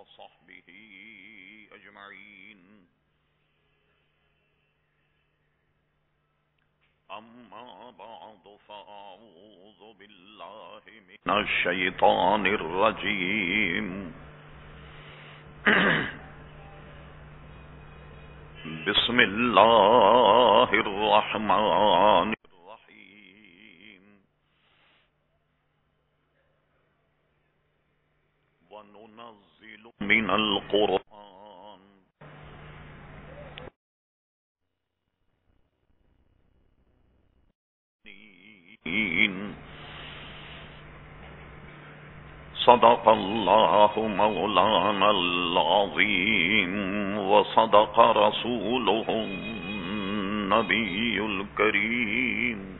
وصحبه أجمعين. أما بعد فأعوذ بالله من الشيطان الرجيم. بسم الله الرحمن من القرآن. صدق الله مولانا العظيم وصدق رسوله النبي الكريم.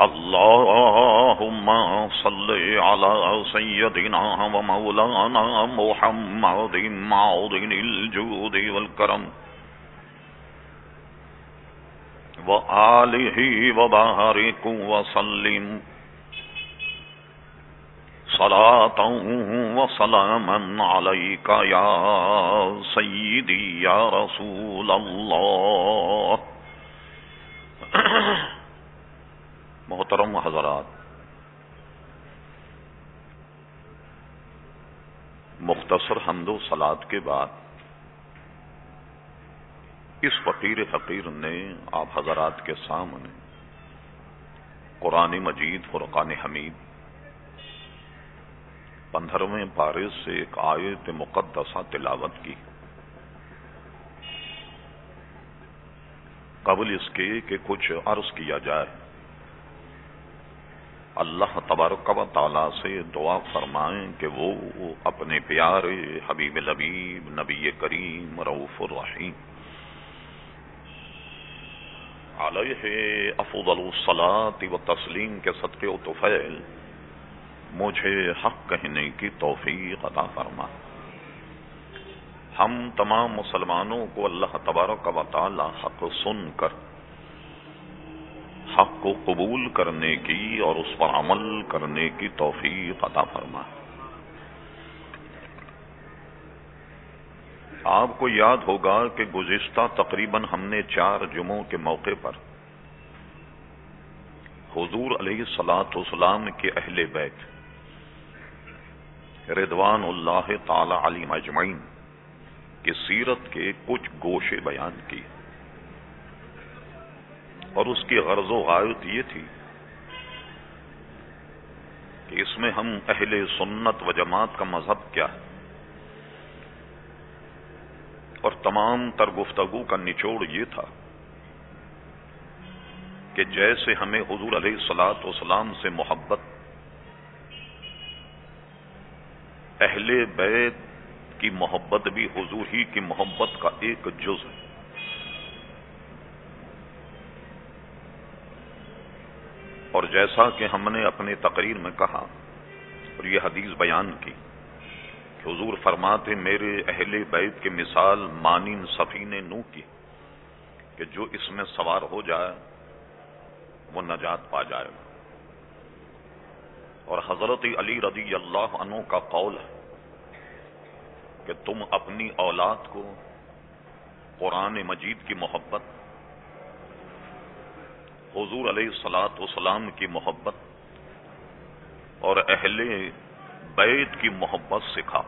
اللهم صل على سيدنا ومولانا محمد معظم الجود والكرم وآله وبارك وسلم صلاة وسلاما عليك يا سيدي يا رسول الله محترم حضرات، مختصر حمد و سلاد کے بعد اس فقیر فقیر نے آپ حضرات کے سامنے قرآن مجید، فرقان حمید، پندرہویں پارے سے ایک آیت مقدسہ تلاوت کی۔ قبل اس کے کہ کچھ عرض کیا جائے۔ اللہ تبارک و تعالی سے دعا فرمائیں کہ وہ اپنے پیارے حبیب لبیب نبی کریم رعف الرحیم۔ علیہ افضل الصلاۃ و تسلیم کے صدقے و توفیل مجھے حق کہنے کی توفیق عطا فرما۔ ہم تمام مسلمانوں کو اللہ تبارک و تعالی حق سن کر حق کو قبول کرنے کی اور اس پر عمل کرنے کی توفیق عطا فرما۔ آپ کو یاد ہوگا کہ گزشتہ تقریباً ہم نے چار جمعوں کے موقع پر حضور علیہ سلاۃ وسلام کے اہل بیت ردوان اللہ تعالی علی مجمعین کی سیرت کے کچھ گوشے بیان کی اور اس کی غرض و غایت یہ تھی کہ اس میں ہم اہل سنت و جماعت کا مذہب کیا ہے اور تمام تر گفتگو کا نچوڑ یہ تھا کہ جیسے ہمیں حضور علیہ سلاط وسلام سے محبت، اہل بیت کی محبت بھی حضور ہی کی محبت کا ایک جز ہے۔ اور جیسا کہ ہم نے اپنے تقریر میں کہا اور یہ حدیث بیان کی کہ حضور فرماتے میرے اہل بیت کی مثال مانین سفین نو کی کہ جو اس میں سوار ہو جائے، وہ نجات پا جائے گا۔ اور حضرت علی رضی اللہ عنہ کا قول ہے کہ تم اپنی اولاد کو قرآن مجید کی محبت حضور علیہ السلاط وسلام کی محبت اور اہل بیت کی محبت سکھا۔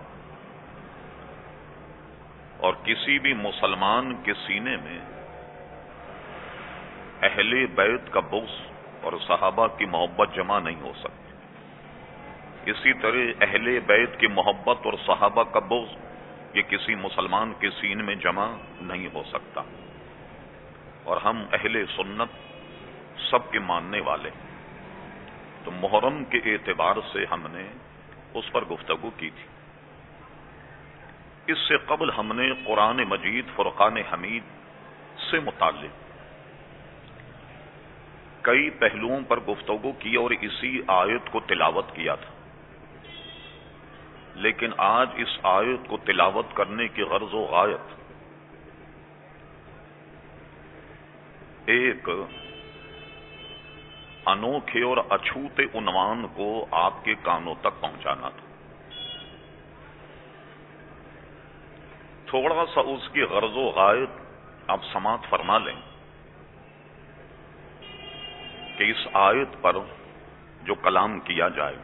اور کسی بھی مسلمان کے سینے میں اہل بیت کا بغض اور صحابہ کی محبت جمع نہیں ہو سکتی۔ اسی طرح اہل بیت کی محبت اور صحابہ کا بغض یہ کسی مسلمان کے سین میں جمع نہیں ہو سکتا۔ اور ہم اہل سنت سب کے ماننے والے۔ تو محرم کے اعتبار سے ہم نے اس پر گفتگو کی تھی۔ اس سے قبل ہم نے قرآن مجید، فرقان حمید سے متعلق کئی پہلوؤں پر گفتگو کی اور اسی آیت کو تلاوت کیا تھا۔ لیکن آج اس آیت کو تلاوت کرنے کی غرض و غایت۔ ایک انوکھے اور اچھوتے عنوان کو آپ کے کانوں تک پہنچانا تھا۔ تھوڑا سا اس کی غرض و غائب آپ سماعت فرما لیں کہ اس آیت پر جو کلام کیا جائے،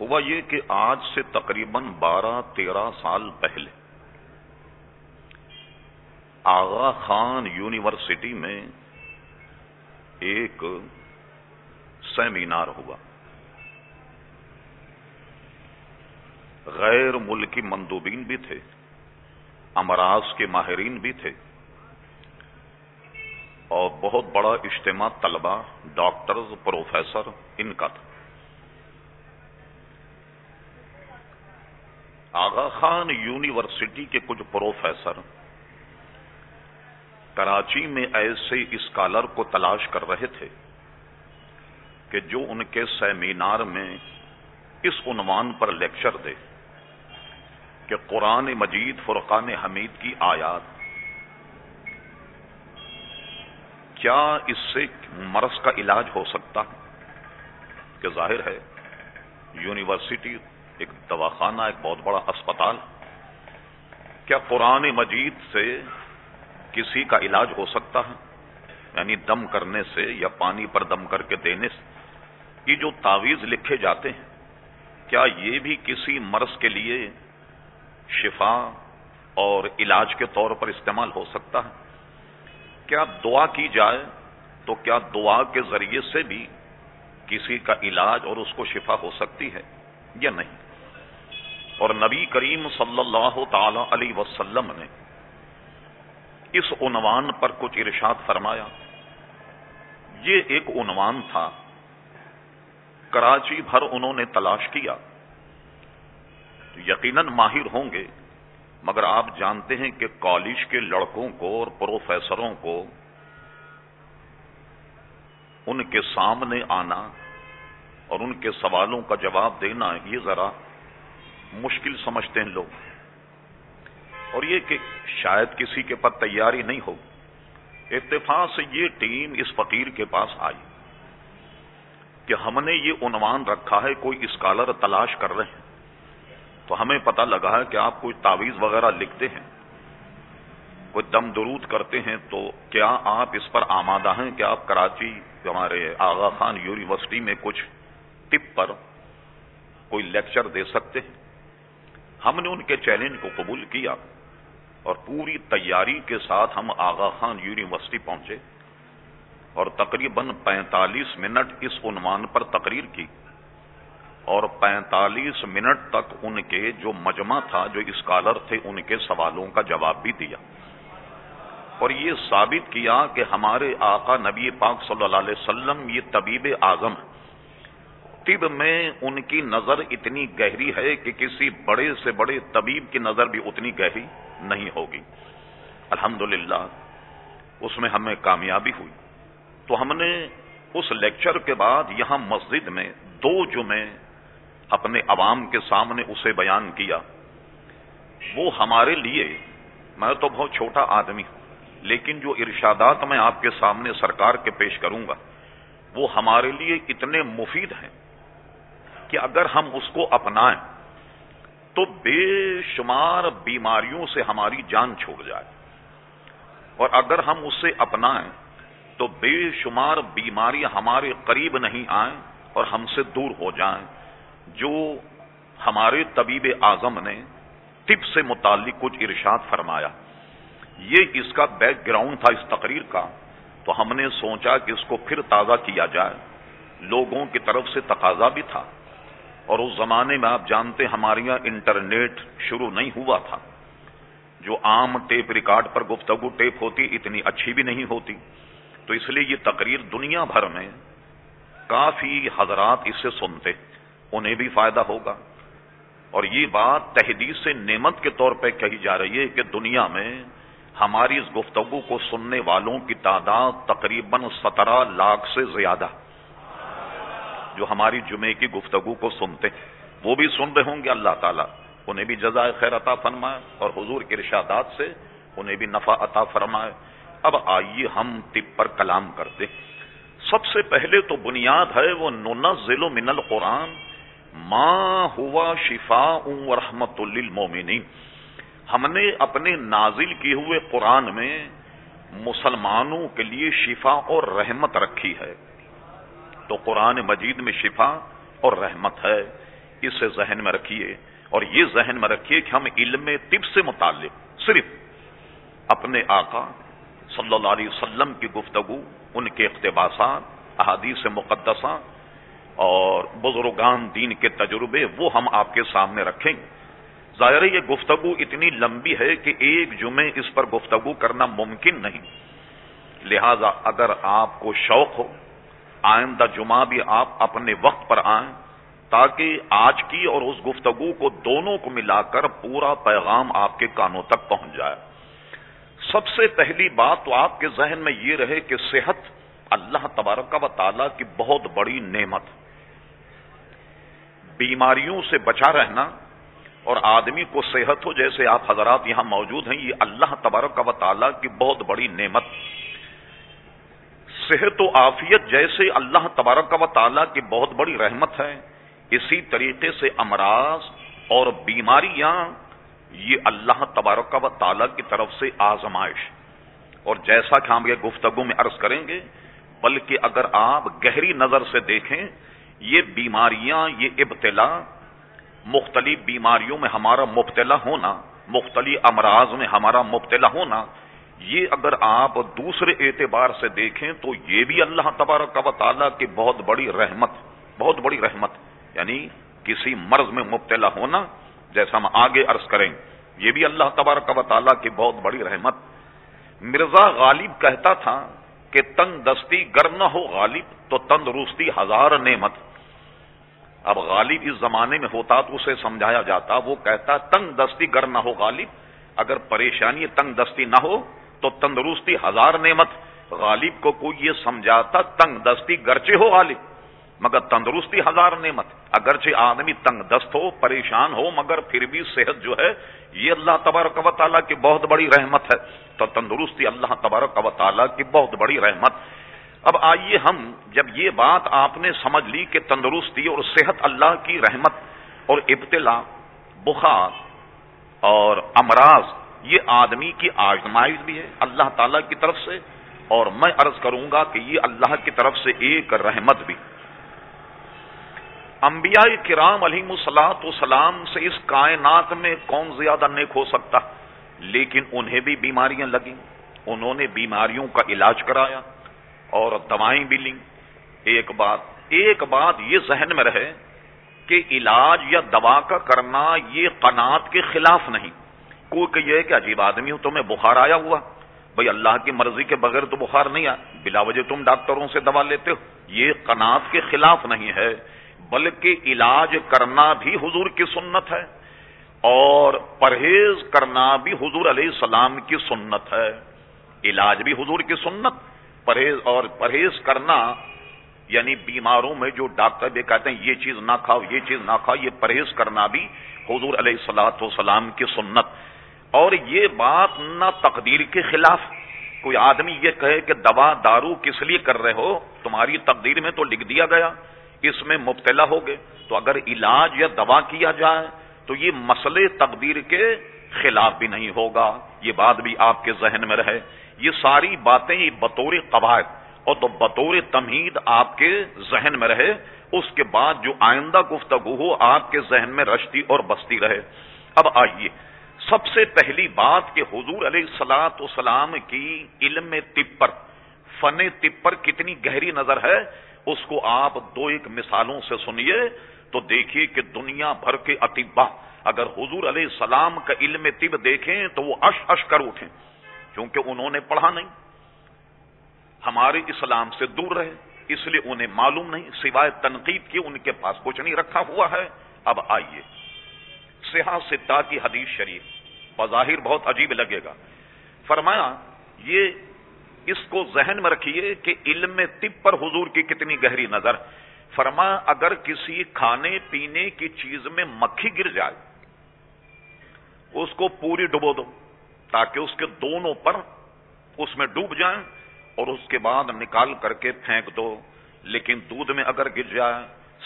ہوا یہ کہ آج سے تقریباً بارہ تیرہ سال پہلے آغا خان یونیورسٹی میں ایک سیمینار ہوا۔ غیر ملکی مندوبین بھی تھے، امراض کے ماہرین بھی تھے اور بہت بڑا اجتماع طلبہ، ڈاکٹرز، پروفیسر، ان کا تھا۔ آغا خان یونیورسٹی کے کچھ پروفیسر کراچی میں ایسے اسکالر کو تلاش کر رہے تھے کہ جو ان کے سیمینار میں اس عنوان پر لیکچر دے کہ قرآن مجید فرقان حمید کی آیات، کیا اس سے مرض کا علاج ہو سکتا؟ کہ ظاہر ہے، یونیورسٹی ایک دواخانہ، ایک بہت بڑا اسپتال، کیا قرآن مجید سے کسی کا علاج ہو سکتا ہے۔ یعنی دم کرنے سے یا پانی پر دم کر کے دینے سے۔ یہ جو تعویذ لکھے جاتے ہیں، کیا یہ بھی کسی مرض کے لیے شفا اور علاج کے طور پر استعمال ہو سکتا ہے؟ کیا دعا کی جائے تو کیا دعا کے ذریعے سے بھی کسی کا علاج اور اس کو شفا ہو سکتی ہے یا نہیں؟ اور نبی کریم صلی اللہ تعالی علیہ وسلم نے اس عنوان پر کچھ ارشاد فرمایا۔ یہ ایک عنوان تھا۔ کراچی بھر انہوں نے تلاش کیا۔ یقیناً ماہر ہوں گے، مگر آپ جانتے ہیں کہ کالج کے لڑکوں کو اور پروفیسروں کو ان کے سامنے آنا اور ان کے سوالوں کا جواب دینا یہ ذرا مشکل سمجھتے ہیں لوگ۔ اور یہ کہ شاید کسی کے پاس تیاری نہیں ہو اتفاق سے یہ ٹیم اس فقیر کے پاس آئی کہ ہم نے یہ عنوان رکھا ہے، کوئی اسکالر تلاش کر رہے ہیں۔ تو ہمیں پتا لگا ہے کہ آپ کوئی تعویذ وغیرہ لکھتے ہیں، کوئی دم درود کرتے ہیں، تو کیا آپ اس پر آمادہ ہیں؟ کہ آپ کراچی، ہمارے آغا خان یونیورسٹی میں کچھ ٹپ پر کوئی لیکچر دے سکتے ہیں؟ ہم نے ان کے چیلنج کو قبول کیا۔ اور پوری تیاری کے ساتھ ہم آغا خان یونیورسٹی پہنچے اور تقریباً پینتالیس منٹ اس عنوان پر تقریر کی اور پینتالیس منٹ تک ان کے جو مجمع تھا، جو اسکالر تھے، ان کے سوالوں کا جواب بھی دیا۔ اور یہ ثابت کیا کہ ہمارے آقا نبی پاک صلی اللہ علیہ وسلم یہ طبیب اعظم طب میں ان کی نظر اتنی گہری ہے کہ کسی بڑے سے بڑے طبیب کی نظر بھی اتنی گہری نہیں ہوگی۔ الحمد اس میں ہمیں کامیابی ہوئی۔ تو ہم نے اس لیکچر کے بعد یہاں مسجد میں دو جمعے اپنے عوام کے سامنے اسے بیان کیا۔ وہ ہمارے لیے، میں تو بہت چھوٹا آدمی ہوں، لیکن جو ارشادات میں آپ کے سامنے سرکار کے پیش کروں گا، وہ ہمارے لیے اتنے مفید ہیں کہ اگر ہم اس کو اپنائیں تو بے شمار بیماریوں سے ہماری جان چھوڑ جائے۔ اور اگر ہم اسے اپنائیں، تو بے شمار بیماریاں ہمارے قریب نہیں آئیں اور ہم سے دور ہو جائیں۔ جو ہمارے طبیب اعظم نے طب سے متعلق کچھ ارشاد فرمایا، یہ اس کا بیک گراؤنڈ تھا اس تقریر کا، تو ہم نے سوچا کہ اس کو پھر تازہ کیا جائے۔ لوگوں کی طرف سے تقاضا بھی تھا۔ اور اس زمانے میں آپ جانتے ہمارے یہاں انٹرنیٹ شروع نہیں ہوا تھا۔ جو عام ٹیپ ریکارڈ پر گفتگو ٹیپ ہوتی، اتنی اچھی بھی نہیں ہوتی۔ تو اس لیے یہ تقریر دنیا بھر میں کافی حضرات اسے سنتے، انہیں بھی فائدہ ہوگا۔ اور یہ بات تحدید سے نعمت کے طور پہ کہی جا رہی ہے کہ دنیا میں ہماری اس گفتگو کو سننے والوں کی تعداد تقریباً سترہ لاکھ سے زیادہ۔ جو ہماری جمعے کی گفتگو کو سنتے ہیں۔ وہ بھی سن رہے ہوں گے اللہ تعالیٰ۔ انہیں بھی جزائے خیر عطا فرمائے اور حضور کے ارشادات سے انہیں بھی نفع عطا فرمائے۔ اب آئیے ہم تب پر کلام کرتے سب سے پہلے تو بنیاد ہے وہ ننزل من القرآن ماں ہوا شفا و رحمت للمومنین ہم نے اپنے نازل کیے ہوئے قرآن میں مسلمانوں کے لیے شفا اور رحمت رکھی ہے۔ تو قرآن مجید میں شفا اور رحمت ہے۔ اسے ذہن میں رکھیے۔ اور یہ ذہن میں رکھیے کہ ہم علم طب سے متعلق صرف اپنے آقا صلی اللہ علیہ وسلم کی گفتگو، ان کے اقتباسات، احادیث مقدسہ اور بزرگان دین کے تجربے، وہ ہم آپ کے سامنے رکھیں۔ گے ظاہر یہ گفتگو اتنی لمبی ہے کہ ایک جمعے اس پر گفتگو کرنا ممکن نہیں۔ لہذا اگر آپ کو شوق ہو آئندہ جمعہ بھی آپ اپنے وقت پر آئیں تاکہ آج کی اور اس گفتگو کو دونوں کو ملا کر پورا پیغام آپ کے کانوں تک پہنچ جائے۔ سب سے پہلی بات تو آپ کے ذہن میں یہ رہے کہ صحت اللہ تبارک و تعالی کی بہت بڑی نعمت بیماریوں سے بچا رہنا اور آدمی کو صحت ہو جیسے آپ حضرات یہاں موجود ہیں، یہ اللہ تبارک و تعالی کی بہت بڑی نعمت صحت و آفیت جیسے اللہ تبارک و تعالی کی بہت بڑی رحمت ہے، اسی طریقے سے امراض اور بیماریاں، یہ اللہ تبارک و تعالی کی طرف سے آزمائش۔ اور جیسا کہ ہم یہ گفتگو میں عرض کریں گے، بلکہ اگر آپ گہری نظر سے دیکھیں، یہ بیماریاں، یہ ابتلا، مختلف بیماریوں میں ہمارا مبتلا ہونا، مختلف امراض میں ہمارا مبتلا ہونا یہ اگر آپ دوسرے اعتبار سے دیکھیں تو یہ بھی اللہ تبارک و تعالیٰ کی بہت بڑی رحمت، بہت بڑی رحمت یعنی کسی مرض میں مبتلا ہونا جیسا ہم آگے عرض کریں، یہ بھی اللہ تبارک و تعالیٰ کی بہت بڑی رحمت۔ مرزا غالب کہتا تھا کہ تنگ دستی گر نہ ہو غالب، تو تندرستی ہزار نعمت۔ اب غالب اس زمانے میں ہوتا تو اسے سمجھایا جاتا، وہ کہتا تنگ دستی گر نہ ہو غالب، اگر پریشانی تنگ دستی نہ ہو تو تندرستی ہزار نعمت۔ غالب کو کوئی یہ سمجھاتا تنگ دستی گرچہ ہو غالب، مگر تندرستی ہزار نعمت۔ اگرچہ آدمی تنگ دست ہو، پریشان ہو، مگر پھر بھی صحت جو ہے، یہ اللہ تبارک و تعالیٰ کی بہت بڑی رحمت ہے۔ تو تندرستی اللہ تبارک و تعالیٰ کی بہت بڑی رحمت۔ اب آئیے ہم، جب یہ بات آپ نے سمجھ لی کہ تندرستی اور صحت اللہ کی رحمت اور ابتلا، بخار اور امراض یہ آدمی کی آزمائش بھی ہے اللہ تعالی کی طرف سے اور میں عرض کروں گا کہ یہ اللہ کی طرف سے ایک رحمت بھی۔ انبیاء کرام علیہ السلاط وسلام سے اس کائنات میں کون زیادہ نیک ہو سکتا؟ لیکن انہیں بھی بیماریاں لگیں۔ انہوں نے بیماریوں کا علاج کرایا اور دوائیں بھی لیں۔ ایک بات ایک بات یہ ذہن میں رہے کہ علاج یا دوا کا کرنا یہ قناط کے خلاف نہیں۔ کوئی کہ یہ کہ عجیب آدمی ہو تمہیں بخار آیا ہوا۔ بھائی اللہ کی مرضی کے بغیر تو بخار نہیں آیا۔ بلا وجہ تم ڈاکٹروں سے دوا لیتے ہو۔ یہ قناط کے خلاف نہیں ہے، بلکہ علاج کرنا بھی حضور کی سنت ہے۔ اور پرہیز کرنا بھی حضور علیہ السلام کی سنت ہے۔ علاج بھی حضور کی سنت۔ پرہیز اور پرہیز کرنا یعنی بیماروں میں جو ڈاکٹر بھی کہتے ہیں، یہ چیز نہ کھاؤ، یہ چیز نہ کھاؤ، یہ پرہیز کرنا بھی حضور علیہ السلاۃ وسلام کی سنت۔ اور یہ بات نہ تقدیر کے خلاف۔ کوئی آدمی یہ کہے کہ دوا دارو کس لیے کر رہے ہو؟ تمہاری تقدیر میں تو لکھ دیا گیا، اس میں مبتلا ہو گئے۔ تو اگر علاج یا دوا کیا جائے، تو یہ مسئلے تقدیر کے خلاف بھی نہیں ہوگا۔ یہ بات بھی آپ کے ذہن میں رہے۔ یہ ساری باتیں بطور قواعد اور تو بطور تمہید آپ کے ذہن میں رہے۔ اس کے بعد جو آئندہ گفتگو ہو، آپ کے ذہن میں رشتی اور بستی رہے۔ اب آئیے۔ سب سے پہلی بات کہ حضور علیہ السلاط وسلام کی علم طب پر فن طب پر کتنی گہری نظر ہے، اس کو آپ دو ایک مثالوں سے سنیے تو دیکھیے کہ دنیا بھر کے اطبا اگر حضور علیہ السلام کا علم طب دیکھیں تو وہ اش اش کر اٹھیں، کیونکہ انہوں نے پڑھا نہیں۔ ہمارے اسلام سے دور رہے، اس لیے انہیں معلوم نہیں، سوائے تنقید کی ان کے پاس کچھ نہیں رکھا ہوا ہے۔ اب آئیے۔ سیاح ستا کی حدیث شریف۔ بظاہر بہت عجیب لگے گا۔ فرمایا، یہ اس کو ذہن میں رکھیے کہ علم طب پر حضور کی کتنی گہری نظر۔ فرمایا، اگر کسی کھانے پینے کی چیز میں مکھی گر جائے، اس کو پوری ڈبو دو، تاکہ اس کے دونوں پر اس میں ڈوب جائیں اور اس کے بعد نکال کر کے پھینک دو۔ لیکن دودھ میں اگر گر جائے،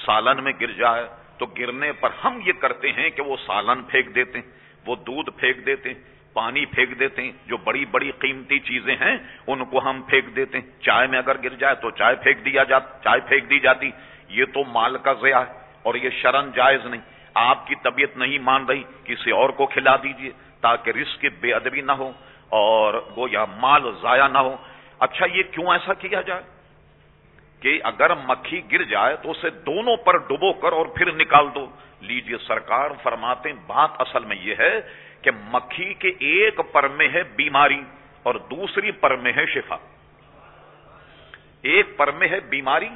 سالن میں گر جائے تو گرنے پر ہم یہ کرتے ہیں کہ وہ سالن پھینک دیتے ہیں، وہ دودھ پھینک دیتے ہیں، پانی پھینک دیتے ہیں، جو بڑی بڑی قیمتی چیزیں ہیں، ان کو ہم پھینک دیتے ہیں۔ چائے میں اگر گر جائے تو چائے پھینک دیا جاتا چائے پھینک دی جاتی۔ یہ تو مال کا ضیاع ہے اور یہ شرن جائز نہیں۔ آپ کی طبیعت نہیں مان رہی، کسی اور کو کھلا دیجیے تاکہ رزق کی بے ادبی نہ ہو اور وہ یا مال ضائع نہ ہو۔ اچھا یہ کیوں ایسا کیا جائے؟ کہ اگر مکھی گر جائے تو اسے دونوں پر ڈبو کر اور پھر نکال دو۔ لیجیے سرکار، فرماتے بات اصل میں یہ ہے کہ مکھی کے ایک پر میں ہے بیماری اور دوسری پر میں ہے شفا۔ ایک پر میں ہے بیماری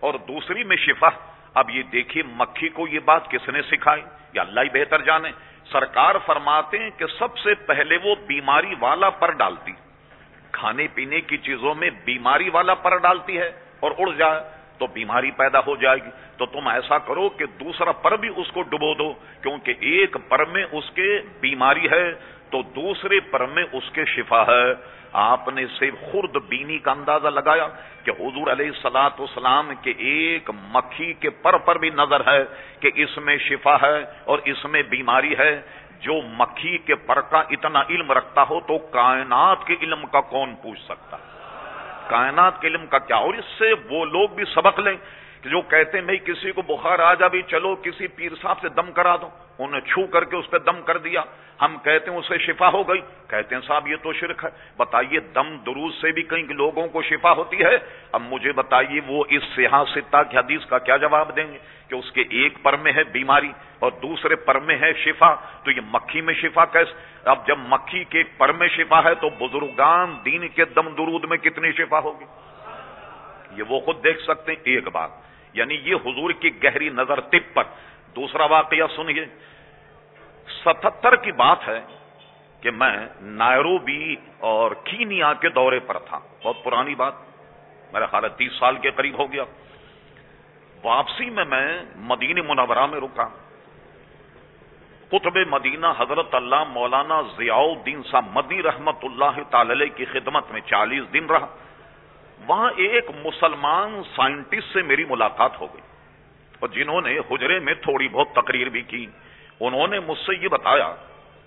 اور دوسری میں شفا۔ اب یہ دیکھیے مکھی کو یہ بات کس نے سکھائی؟ یا اللہ ہی بہتر جانے۔ سرکار فرماتے ہیں کہ سب سے پہلے وہ بیماری والا پر ڈالتی۔ کھانے پینے کی چیزوں میں بیماری والا پر ڈالتی ہے۔ اور اڑ جائے تو بیماری پیدا ہو جائے گی۔ تو تم ایسا کرو کہ دوسرا پر بھی اس کو ڈبو دو، کیونکہ ایک پر میں اس کے بیماری ہے، تو دوسرے پر میں اس کے شفا ہے۔ آپ نے سے خرد بینی کا اندازہ لگایا کہ حضور علیہ سلاط اسلام کے ایک مکھی کے پر پر بھی نظر ہے کہ اس میں شفا ہے اور اس میں بیماری ہے۔ جو مکھی کے پر کا اتنا علم رکھتا ہو تو کائنات کے علم کا کون پوچھ سکتا؟ ہے کائنات کے علم کا کیا؟ اور اس سے وہ لوگ بھی سبق لیں کہ جو کہتے ہیں بھائی کسی کو بخار آ جا بھی چلو، کسی پیر صاحب سے دم کرا دو انہیں چھو کر کے اس پہ دم کر دیا۔ ہم کہتے ہیں اسے شفا ہو گئی۔ کہتے ہیں صاحب، یہ تو شرک ہے۔ بتائیے، دم دروز سے بھی کئی لوگوں کو شفا ہوتی ہے؟ اب مجھے بتائیے، وہ اس سیاح ستا کی حدیث کا کیا جواب دیں گے؟ کہ اس کے ایک پر میں ہے بیماری اور دوسرے پر میں ہے شفا۔ تو یہ مکھی میں شفا کیس؟ اب جب مکھی کے پر میں شفا ہے تو بزرگان دین کے دم درود میں کتنی شفا ہوگی؟ یہ وہ خود دیکھ سکتے ہیں، ایک بات۔ یعنی یہ حضور کی گہری نظر تب پر دوسرا واقعہ سنیے۔ ستہتر کی بات ہے کہ میں نائروبی اور کینیا کے دورے پر تھا۔ بہت پرانی بات۔ میرا خیال ہے تیس سال کے قریب ہو گیا۔ واپسی میں میں مدین منورہ میں رکا۔ قطب مدینہ حضرت اللہ مولانا ضیاء الدین صاحب مدی رحمت اللہ تعالی کی خدمت میں چالیس دن رہا۔ وہاں ایک مسلمان سائنٹسٹ سے میری ملاقات ہو گئی۔ اور جنہوں نے حجرے میں تھوڑی بہت تقریر بھی کی، انہوں نے مجھ سے یہ بتایا،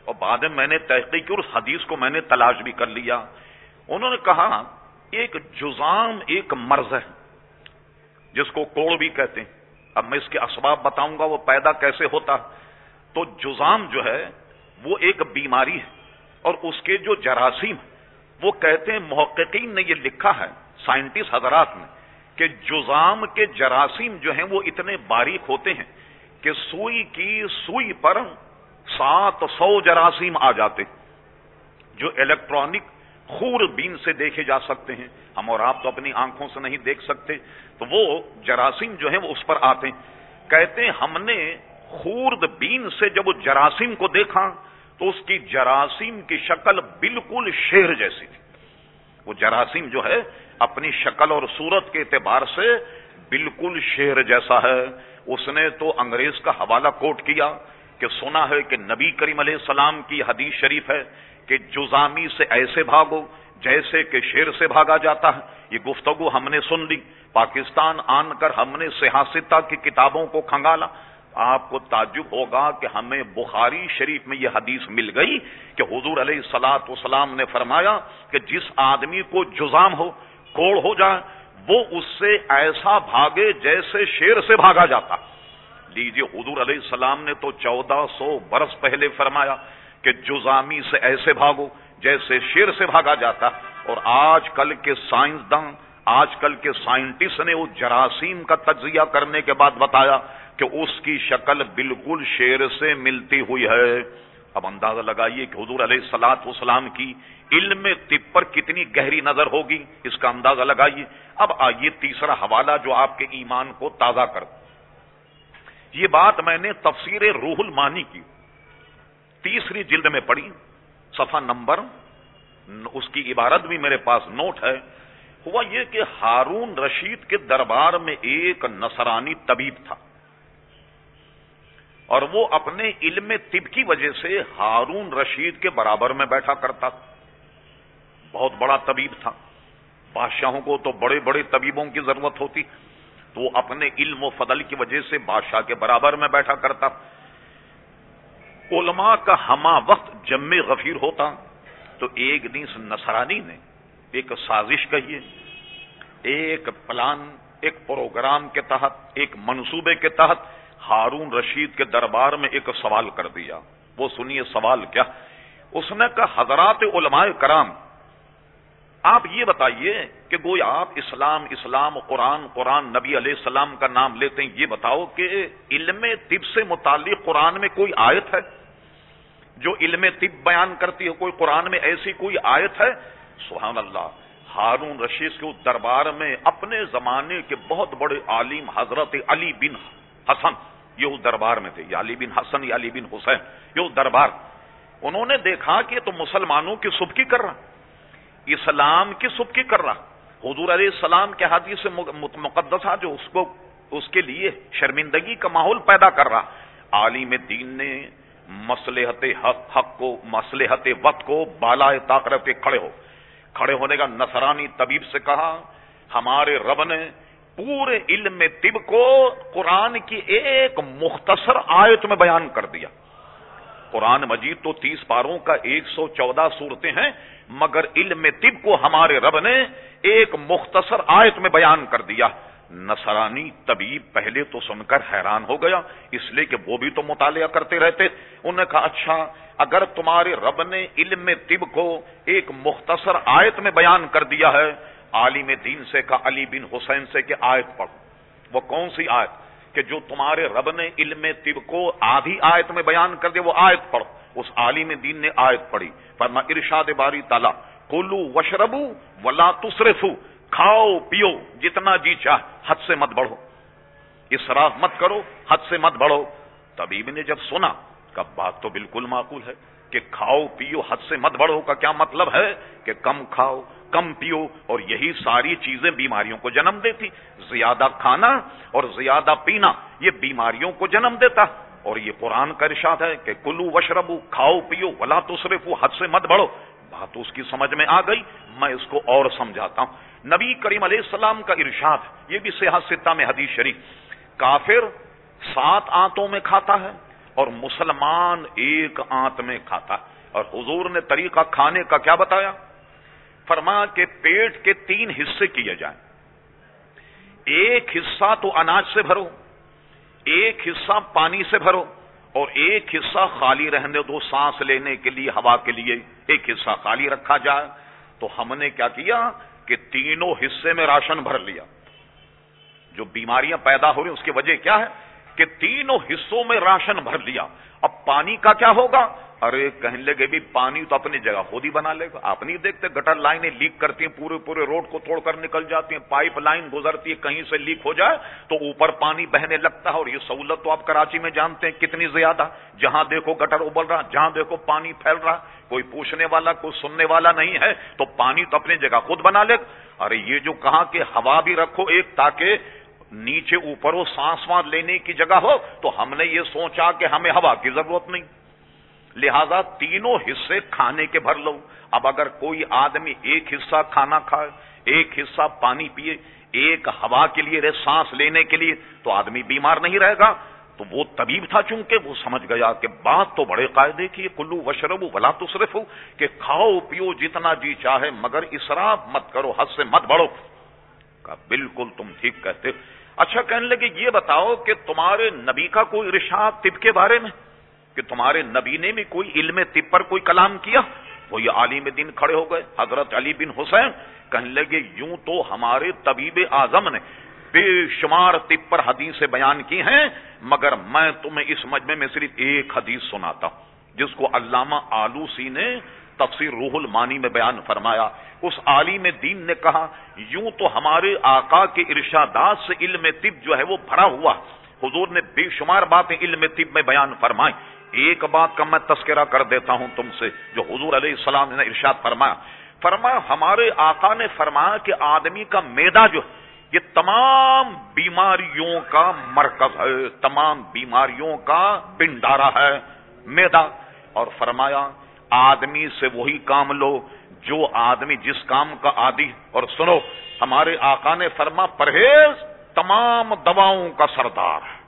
اور بعد میں میں نے تحقیق کی اور حدیث کو میں نے تلاش بھی کر لیا۔ انہوں نے کہا، ایک جزام ایک مرض ہے، جس کو کوڑ بھی کہتے ہیں۔ اب میں اس کے اسباب بتاؤں گا، وہ پیدا کیسے ہوتا۔ تو جزام جو ہے، وہ ایک بیماری ہے، اور اس کے جو جراثیم، وہ کہتے ہیں محققین نے یہ لکھا ہے، سائنٹسٹ حضرات نے۔ کہ جزام کے جراثیم جو ہیں وہ اتنے باریک ہوتے ہیں کہ سوئی کی سوئی پر سات سو جراثیم آ جاتے جو الیکٹرانک خور بین سے دیکھے جا سکتے ہیں۔ ہم اور آپ تو اپنی آنکھوں سے نہیں دیکھ سکتے، تو وہ جراثیم جو ہیں وہ اس پر آتے ہیں۔ کہتے ہیں، ہم نے خورد بین سے جب وہ جراثیم کو دیکھا تو اس کی جراثیم کی شکل بالکل شیر جیسی تھی۔ وہ جراثیم جو ہے اپنی شکل اور صورت کے اعتبار سے بالکل شیر جیسا ہے۔ اس نے تو انگریز کا حوالہ کوٹ کیا کہ سنا ہے کہ نبی کریم علیہ السلام کی حدیث شریف ہے کہ جزامی سے ایسے بھاگو جیسے کہ شیر سے بھاگا جاتا ہے۔ یہ گفتگو ہم نے سن لی۔ پاکستان آن کر ہم نے سیاستہ کی کتابوں کو کھنگالا۔ آپ کو تعجب ہوگا کہ ہمیں بخاری شریف میں یہ حدیث مل گئی کہ حضور علیہ سلاط وسلام نے فرمایا کہ جس آدمی کو جزام ہو کوڑ ہو جائے، وہ اس سے ایسا بھاگے جیسے شیر سے بھاگا جاتا۔ لیجیے حضور علیہ السلام نے تو چودہ سو برس پہلے فرمایا کہ جزامی سے ایسے بھاگو جیسے شیر سے بھاگا جاتا۔ اور آج کل کے سائنسداں، آج کل کے سائنٹسٹ نے وہ جراثیم کا تجزیہ کرنے کے بعد بتایا کہ اس کی شکل بالکل شیر سے ملتی ہوئی ہے۔ اب اندازہ لگائیے کہ حضور علیہ سلاد وسلام کی علم طب پر کتنی گہری نظر ہوگی، اس کا اندازہ لگائیے۔ اب آئیے تیسرا حوالہ جو آپ کے ایمان کو تازہ کر۔ یہ بات میں نے تفسیر روح المانی کی۔ تیسری جلد میں پڑھی، صفحہ نمبر، اس کی عبارت بھی میرے پاس نوٹ ہے۔ ہوا یہ کہ ہارون رشید کے دربار میں ایک نصرانی طبیب تھا۔ اور وہ اپنے علم طب کی وجہ سے ہارون رشید کے برابر میں بیٹھا کرتا بہت بڑا طبیب تھا۔ بادشاہوں کو تو بڑے بڑے طبیبوں کی ضرورت ہوتی۔ تو وہ اپنے علم و فضل کی وجہ سے بادشاہ کے برابر میں بیٹھا کرتا۔ علماء کا ہما وقت جم غفیر ہوتا۔ تو ایک دن نصرانی نے ایک سازش کہیے ایک پلان، ایک پروگرام کے تحت، ایک منصوبے کے تحت ہارون رشید کے دربار میں ایک سوال کر دیا۔ وہ سنیے سوال کیا۔ اس نے کہا، حضرات علماء کرام، آپ یہ بتائیے کہ گویا آپ اسلام اسلام، قرآن قرآن، نبی علیہ السلام کا نام لیتے ہیں، یہ بتاؤ کہ علم طب سے متعلق قرآن میں کوئی آیت ہے؟ جو علم طب بیان کرتی ہے، کوئی قرآن میں ایسی کوئی آیت ہے؟ سبحان اللہ، ہارون رشید کے دربار میں اپنے زمانے کے بہت بڑے عالم حضرت علی بن حسن یہ اس دربار میں تھے یا علی بن حسن یا علی بن حسین یہ اس دربار۔ انہوں نے دیکھا کہ تو مسلمانوں کی سبکی کر رہا، اسلام کی سبکی کر رہا۔ حضور علیہ السلام کے حدیث سے مقدسہ جو اس کو، اس کے لیے شرمندگی کا ماحول پیدا کر رہا۔ عالم دین نے مسلحت حق حق کو مسلحت وقت کو بالا طاقت کے کھڑے ہو۔ کھڑے ہونے کا نصرانی طبیب سے کہا، ہمارے رب نے پورے علم طب کو قرآن کی ایک مختصر آیت میں بیان کر دیا۔ قرآن مجید تو تیس پاروں کا ایک سو چودہ صورتیں ہیں، مگر علم طب کو ہمارے رب نے ایک مختصر آیت میں بیان کر دیا۔ نصرانی طبیب پہلے تو سن کر حیران ہو گیا، اس لیے کہ وہ بھی تو مطالعہ کرتے رہتے۔ انہوں نے کہا اچھا اگر تمہارے رب نے علم طب کو ایک مختصر آیت میں بیان کر دیا ہے عالم دین سے کہا، علی بن حسین سے کہ آیت پڑھ وہ کون سی آیت؟ کہ جو تمہارے رب نے علم طب کو آدھی آیت میں بیان کر دیا وہ آیت پڑھ اس عالم دین نے آیت پڑھی۔ فرما، ارشاد باری تالا کولو وشربو ولا تصرفو کھاؤ، پیو، جتنا جی چاہ، حد سے مت بڑھو۔ اسراف مت کرو، حد سے مت بڑھو۔ طبیب نے جب سنا کب بات تو بالکل معقول ہے۔ کہ کھاؤ پیو حد سے مت بڑھو کا کیا مطلب ہے کہ کم کھاؤ، کم پیو اور یہی ساری چیزیں بیماریوں کو جنم دیتی۔ زیادہ کھانا اور زیادہ پینا، یہ بیماریوں کو جنم دیتا۔ اور یہ قرآن کا ارشاد ہے کہ کلو وشربو کھاؤ پیو، ولا تو صرف حد سے مت بڑھو۔ بات اس کی سمجھ میں آ گئی، میں اس کو اور سمجھاتا ہوں۔ نبی کریم علیہ السلام کا ارشاد، یہ بھی سیاحت ستہ میں حدیث شریف، کافر سات آنتوں میں کھاتا ہے۔ اور مسلمان ایک آنت میں کھاتا اور حضور نے طریقہ کھانے کا کیا بتایا؟ فرما کے پیٹ کے تین حصے کیے جائیں۔ ایک حصہ تو اناج سے بھرو، ایک حصہ پانی سے بھرو اور ایک حصہ خالی رہنے دو، سانس لینے کے لیے، ہوا کے لیے ایک حصہ خالی رکھا جائے۔ تو ہم نے کیا کیا کہ تینوں حصے میں راشن بھر لیا۔ جو بیماریاں پیدا ہو رہی اس کی وجہ کیا ہے؟ کہ تینوں حصوں میں راشن بھر لیا۔ اب پانی کا کیا ہوگا؟ ارے، کہنے لگے بھی پانی تو اپنی جگہ خود ہی بنا لے گا۔ آپ نہیں دیکھتے گٹر لائنیں لیک کرتی ہیں، پورے پورے روڈ کو توڑ کر نکل جاتی ہیں، پائپ لائن گزرتی ہے، کہیں سے لیک ہو جائے تو اوپر پانی بہنے لگتا ہے۔ اور یہ سہولت تو آپ کراچی میں جانتے ہیں کتنی زیادہ۔ جہاں دیکھو گٹر ابل رہا، جہاں دیکھو پانی پھیل رہا۔ کوئی پوچھنے والا، کوئی سننے والا نہیں ہے، تو پانی تو اپنی جگہ خود بنا لے ارے، یہ جو کہا کہ ہوا بھی رکھو ایک تاکہ نیچے اوپر وہ سانس وانس لینے کی جگہ ہو تو ہم نے یہ سوچا کہ ہمیں ہوا کی ضرورت نہیں۔ لہذا تینوں حصے کھانے کے بھر لو۔ اب اگر کوئی آدمی ایک حصہ کھانا کھائے، ایک حصہ پانی پیے، ایک ہوا کے لیے رہے، سانس لینے کے لیے، تو آدمی بیمار نہیں رہے گا۔ تو وہ طبیب تھا چونکہ وہ سمجھ گیا کہ بات تو بڑے قاعدے کی کلو وشرب بلا تو صرف ہو کہ کھاؤ پیو جتنا جی چاہے، مگر اسراف مت کرو، حد سے مت بڑھو۔ بالکل تم ٹھیک کہتے۔ اچھا کہنے لگے، یہ بتاؤ کہ تمہارے نبی کا کوئی رشاد طب کے بارے میں؟ کہ تمہارے نبی نے بھی کوئی علم طب پر کوئی کلام کیا؟ وہ یہ عالم دن کھڑے ہو گئے۔ حضرت علی بن حسین کہنے لگے، یوں تو ہمارے طبیب اعظم نے بے شمار طب پر حدیثیں بیان کی ہیں، مگر میں تمہیں اس مجمع میں صرف ایک حدیث سناتا ہوں، جس کو علامہ آلوسی نے تفسیر روح المانی میں بیان فرمایا۔ اس عالم دین نے کہا، یوں تو ہمارے آقا کے ارشادات سے علم طب جو ہے وہ بھرا ہوا۔ حضور نے بے شمار باتیں علم طب میں بیان فرمائی ایک بات کا میں تذکرہ کر دیتا ہوں تم سے، جو حضور علیہ السلام نے ارشاد فرمایا۔ فرمایا، ہمارے آقا نے فرمایا کہ آدمی کا میدا جو یہ تمام بیماریوں کا مرکز ہے۔ تمام بیماریوں کا بنڈارا ہے میدا اور فرمایا، آدمی سے وہی کام لو۔ جو آدمی جس کام کا عادی اور سنو، ہمارے آقا نے فرما، پرہیز تمام دواؤں کا سردار۔ ہے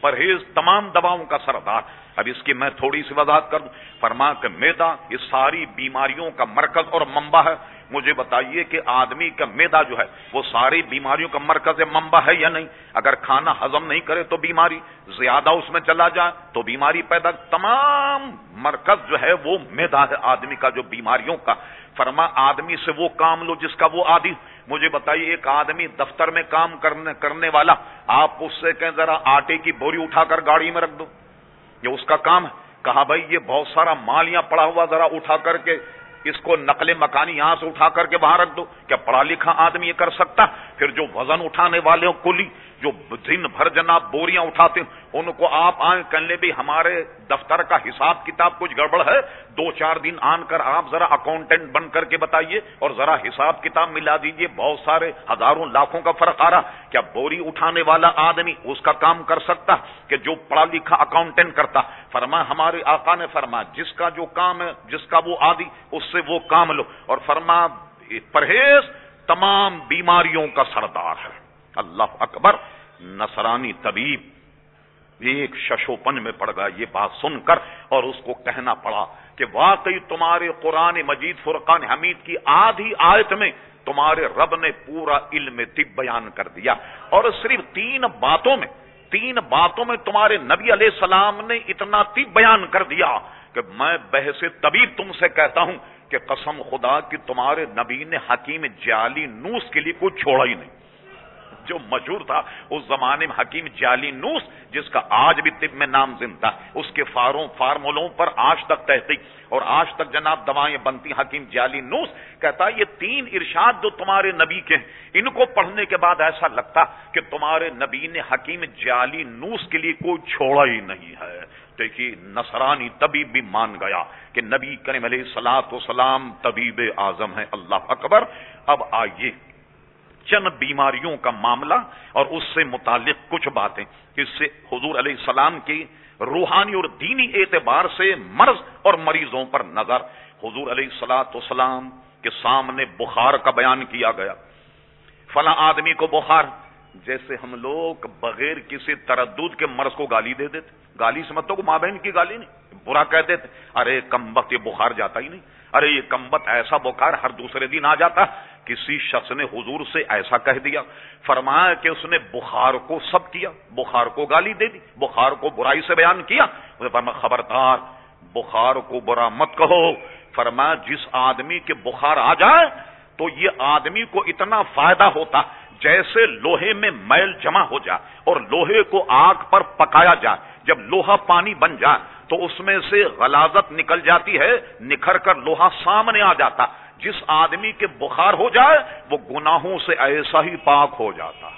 پرہیز تمام دواؤں کا سردار۔ اب اس کی میں تھوڑی سی وضاحت کر دوں۔ فرما کہ میدا یہ ساری بیماریوں کا مرکز اور منبع ہے۔ مجھے بتائیے کہ آدمی کا میدا جو ہے وہ ساری بیماریوں کا مرکز منبع ہے یا نہیں؟ اگر کھانا ہضم نہیں کرے تو بیماری، زیادہ اس میں چلا جائے تو بیماری پیدا۔ تمام مرکز جو ہے وہ میدا ہے آدمی کا جو بیماریوں کا۔ فرما، آدمی سے وہ کام لو جس کا وہ آدھی مجھے بتائیے، ایک آدمی دفتر میں کام کرنے کرنے والا، آپ اس سے کہیں ذرا آٹے کی بوری اٹھا کر گاڑی میں رکھ دو۔ یہ اس کا کام ہے۔ کہا، بھائی، یہ بہت سارا مال یہاں پڑا ہوا، ذرا اٹھا کر کے اس کو نقل مکانی یہاں سے اٹھا کر کے باہر رکھ دو کیا پڑھا لکھا آدمی یہ کر سکتا پھر جو وزن اٹھانے والے کلی جو دن بھر جناب بوریاں اٹھاتے ہیں، ان کو آپ آئیں کرنے بھی ہمارے دفتر کا حساب کتاب کچھ گڑبڑ ہے؟ دو چار دن آن کر آپ ذرا اکاؤنٹنٹ بن کر کے بتائیے اور ذرا حساب کتاب ملا دیجیے بہت سارے ہزاروں لاکھوں کا فرق آ رہا۔ کیا بوری اٹھانے والا آدمی اس کا کام کر سکتا کہ جو پڑھا لکھا اکاؤنٹنٹ کرتا؟ فرما، ہمارے آقا نے فرما، جس کا جو کام ہے، جس کا وہ آدھی اس سے وہ کام لو۔ اور فرما، پرہیز تمام بیماریوں کا سردار ہے۔ اللہ اکبر، نصرانی طبیب۔ ایک ششوپن میں پڑ گیا، یہ بات سن کر، اور اس کو کہنا پڑا کہ واقعی تمہارے قرآن مجید فرقان حمید کی آدھی آیت میں تمہارے رب نے پورا علم طب بیان کر دیا۔ اور صرف تین باتوں میں، تین باتوں میں تمہارے نبی علیہ السلام نے اتنا طب بیان کر دیا کہ میں بحث طبیب تم سے کہتا ہوں کہ قسم خدا کی تمہارے نبی نے حکیم جعلی نوس کے لیے کوئی چھوڑا ہی نہیں۔ جو مشہور تھا، اس زمانے میں حکیم جعلی نوس، جس کا آج بھی طب میں نام زندہ اس کے فاروں، فارمولوں پر آج تک تحقیق۔ اور آج تک جناب دوائیں بنتی حکیم جعلی نوس، کہتا یہ تین ارشاد جو تمہارے نبی کے ہیں، ان کو پڑھنے کے بعد ایسا لگتا کہ تمہارے نبی نے حکیم جعلی نوس کے لیے کوئی چھوڑا ہی نہیں ہے۔ دیکھیے، نصرانی طبیب بھی مان گیا کہ نبی کریم علیہ سلاط و سلام طبیب اعظم ہے اللہ اکبر، اب آئیے۔ چند بیماریوں کا معاملہ اور اس سے متعلق کچھ باتیں اس سے حضور علیہ السلام کی روحانی اور دینی اعتبار سے مرض اور مریضوں پر نظر۔ حضور علیہ السلاۃ والسلام کے سامنے بخار کا بیان کیا گیا۔ فلاں آدمی کو بخار، جیسے ہم لوگ بغیر کسی تردد کے مرض کو گالی دے دیتے۔ گالی سمجھتا کو ماں بہن کی گالی نہیں، برا کہہ دیتے۔ ارے کم وقت یہ بخار جاتا ہی نہیں۔ ارے، یہ کمبت ایسا بخار ہر دوسرے دن آ جاتا۔ کسی شخص نے حضور سے ایسا کہہ دیا، فرمایا کہ اس نے بخار کو سب کیا، بخار کو گالی دے دی، بخار کو برائی سے بیان کیا۔ خبردار، بخار کو برا مت کہو۔ فرمایا، جس آدمی کے بخار آ جائے تو یہ آدمی کو اتنا فائدہ ہوتا جیسے لوہے میں میل جمع ہو جائے اور لوہے کو آگ پر پکایا جائے۔ جب لوہا پانی بن جائے تو اس میں سے غلازت نکل جاتی ہے، نکھر کر لوہا سامنے آ جاتا۔ جس آدمی کے بخار ہو جائے، وہ گناہوں سے ایسا ہی پاک ہو جاتا۔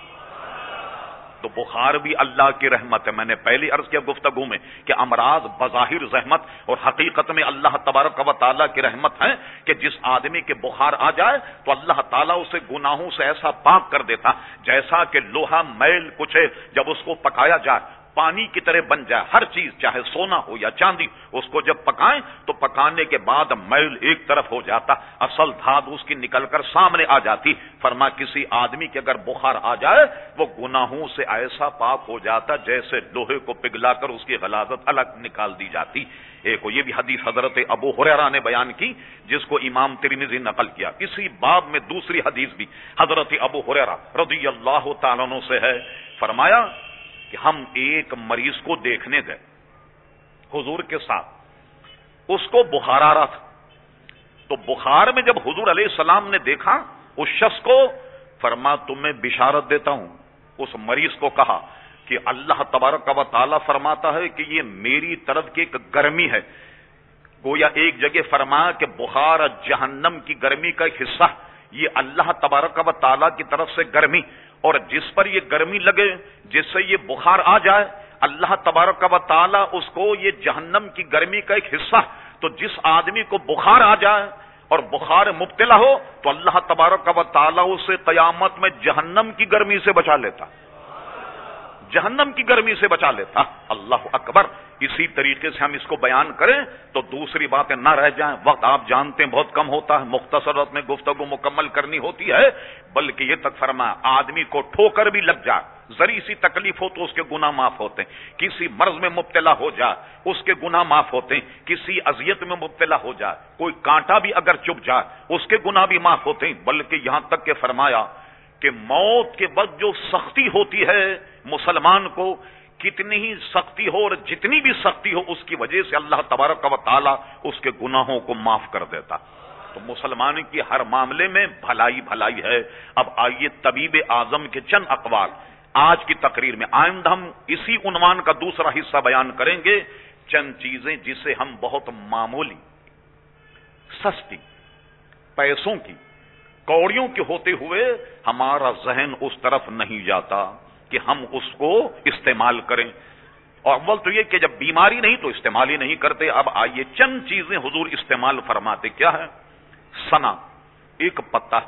تو بخار بھی اللہ کی رحمت ہے۔ میں نے پہلی عرض کیا گفتگو میں کہ امراض بظاہر زحمت اور حقیقت میں اللہ تبارک و تعالیٰ کی رحمت ہے کہ جس آدمی کے بخار آ جائے، تو اللہ تعالیٰ اسے گناہوں سے ایسا پاک کر دیتا۔ جیسا کہ لوہا میل کچھ جب اس کو پکایا جائے پانی کی طرح بن جائے، ہر چیز، چاہے سونا ہو یا چاندی، اس کو جب پکائیں تو پکانے کے بعد میل ایک طرف ہو جاتا، اصل دھاد اس کی نکل کر سامنے آ جاتی۔ فرما، کسی آدمی کے اگر بخار آ جائے، وہ گناہوں سے ایسا پاک ہو جاتا جیسے لوہے کو پگھلا کر اس کی غلازت الگ نکال دی جاتی۔ ایک یہ بھی حدیث حضرت ابو حریرا نے بیان کی، جس کو امام ترمیزی نقل کیا۔ اسی باب میں دوسری حدیث بھی حضرت ابو حریرا رضی اللہ تعالیٰ سے ہے۔ فرمایا کہ ہم ایک مریض کو دیکھنے گئے، حضور کے ساتھ۔ اس کو بخار آ رہا تھا۔ تو بخار میں جب حضور علیہ السلام نے دیکھا، اس شخص کو فرما تمہیں بشارت دیتا ہوں۔ اس مریض کو کہا کہ اللہ تبارک و تعالیٰ فرماتا ہے کہ یہ میری طرف کی ایک گرمی ہے۔ گویا ایک جگہ فرما کہ بخار جہنم کی گرمی کا ایک حصہ، یہ اللہ تبارک و تعالیٰ کی طرف سے گرمی۔ اور جس پر یہ گرمی لگے، جس سے یہ بخار آ جائے، اللہ تبارک و تعالی اس کو یہ جہنم کی گرمی کا ایک حصہ۔ تو جس آدمی کو بخار آ جائے اور بخار مبتلا ہو، تو اللہ تبارک و تعالی اسے قیامت میں جہنم کی گرمی سے بچا لیتا۔ جہنم کی گرمی سے بچا لیتا۔ اللہ اکبر۔ اسی طریقے سے ہم اس کو بیان کریں تو دوسری باتیں نہ رہ جائیں۔ وقت آپ جانتے ہیں بہت کم ہوتا ہے۔ مختصر میں گفتگو مکمل کرنی ہوتی ہے۔ بلکہ یہ تک فرما آدمی کو ٹھوکر بھی لگ جائے۔ ذری سی تکلیف ہو تو اس کے گنا معاف ہوتے ہیں۔ کسی مرض میں مبتلا ہو جائے، اس کے گنا معاف ہوتے ہیں۔ کسی اذیت میں مبتلا ہو جائے، کوئی کانٹا بھی اگر چپ جائے، اس کے گنا بھی معاف ہوتے ہیں۔ بلکہ یہاں تک کہ فرمایا کہ موت کے وقت جو سختی ہوتی ہے مسلمان کو، کتنی ہی سختی ہو اور جتنی بھی سختی ہو، اس کی وجہ سے اللہ تبارک و تعالیٰ اس کے گناہوں کو معاف کر دیتا۔ تو مسلمان کی ہر معاملے میں بھلائی بھلائی ہے۔ اب آئیے طبیب اعظم کے چند اقوال۔ آج کی تقریر میں آئندہ ہم اسی عنوان کا دوسرا حصہ بیان کریں گے۔ چند چیزیں جسے ہم بہت معمولی، سستی، پیسوں کی کوڑیوں کے ہوتے ہوئے ہمارا ذہن اس طرف نہیں جاتا کہ ہم اس کو استعمال کریں۔ اور اول تو یہ کہ جب بیماری نہیں تو استعمال ہی نہیں کرتے۔ اب آئیے چند چیزیں حضور استعمال فرماتے۔ کیا ہے؟ سنا، ایک پتا۔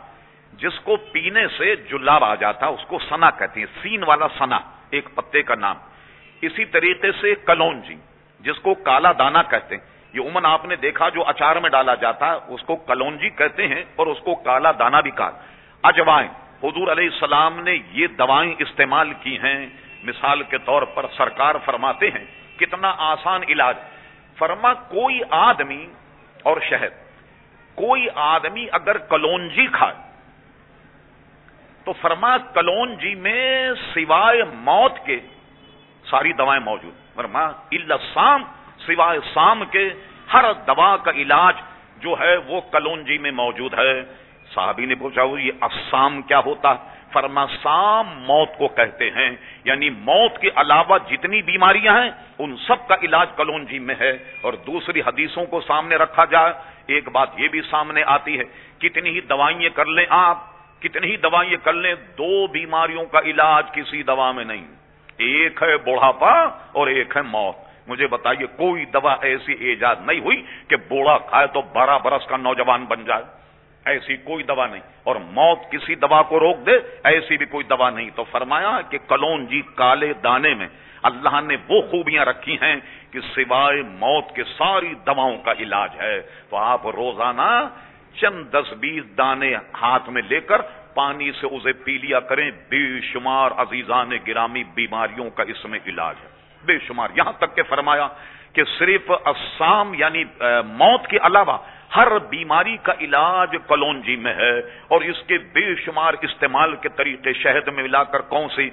جس کو پینے سے جلاب آ جاتا، اس کو سنا کہتے ہیں۔ سین والا سنا، ایک پتے کا نام۔ اسی طریقے سے کلونجی، جس کو کالا دانا کہتے ہیں۔ یہ عموماً آپ نے دیکھا جو اچار میں ڈالا جاتا ہے، اس کو کلونجی کہتے ہیں اور اس کو کالا دانا بھی کہا۔ اجوائن حضور علیہ السلام نے یہ دوائیں استعمال کی ہیں۔ مثال کے طور پر سرکار فرماتے ہیں، کتنا آسان علاج۔ فرما، کوئی آدمی اور شہد، کوئی آدمی اگر کلونجی کھائے، تو فرما، کلونجی میں سوائے موت کے ساری دوائیں موجود۔ فرما سام سوائے سام کے، ہر دوا کا علاج جو ہے وہ کلونجی میں موجود ہے۔ صحابی نے پوچھا یہ اسام کیا ہوتا؟ فرما، سام موت کو کہتے ہیں۔ یعنی موت کے علاوہ جتنی بیماریاں ہیں، ان سب کا علاج کلونجی میں ہے۔ اور دوسری حدیثوں کو سامنے رکھا جائے، ایک بات یہ بھی سامنے آتی ہے، کتنی ہی دوائیں کر لیں آپ، کتنی ہی دوائیں کر لیں، دو بیماریوں کا علاج کسی دوا میں نہیں۔ ایک ہے بوڑھاپا اور ایک ہے موت۔ مجھے بتائیے کوئی دوا ایسی ایجاد نہیں ہوئی کہ بوڑھا کھائے تو بارہ برس کا نوجوان بن جائے؟ ایسی کوئی دوا نہیں۔ اور موت کسی دوا کو روک دے، ایسی بھی کوئی دوا نہیں۔ تو فرمایا کہ کلون جی کالے دانے میں اللہ نے وہ خوبیاں رکھی ہیں کہ سوائے موت کے ساری دواؤں کا علاج ہے۔ تو آپ روزانہ چند دس بیس دانے ہاتھ میں لے کر پانی سے اسے پی لیا کریں۔ بے شمار عزیزان گرامی بیماریوں کا اس میں علاج ہے۔ بے شمار۔ یہاں تک کہ فرمایا کہ صرف اسام یعنی موت کے علاوہ ہر بیماری کا علاج کلونجی میں ہے۔ اور اس کے بے شمار استعمال کے طریقے شہد میں ملا کر کون سی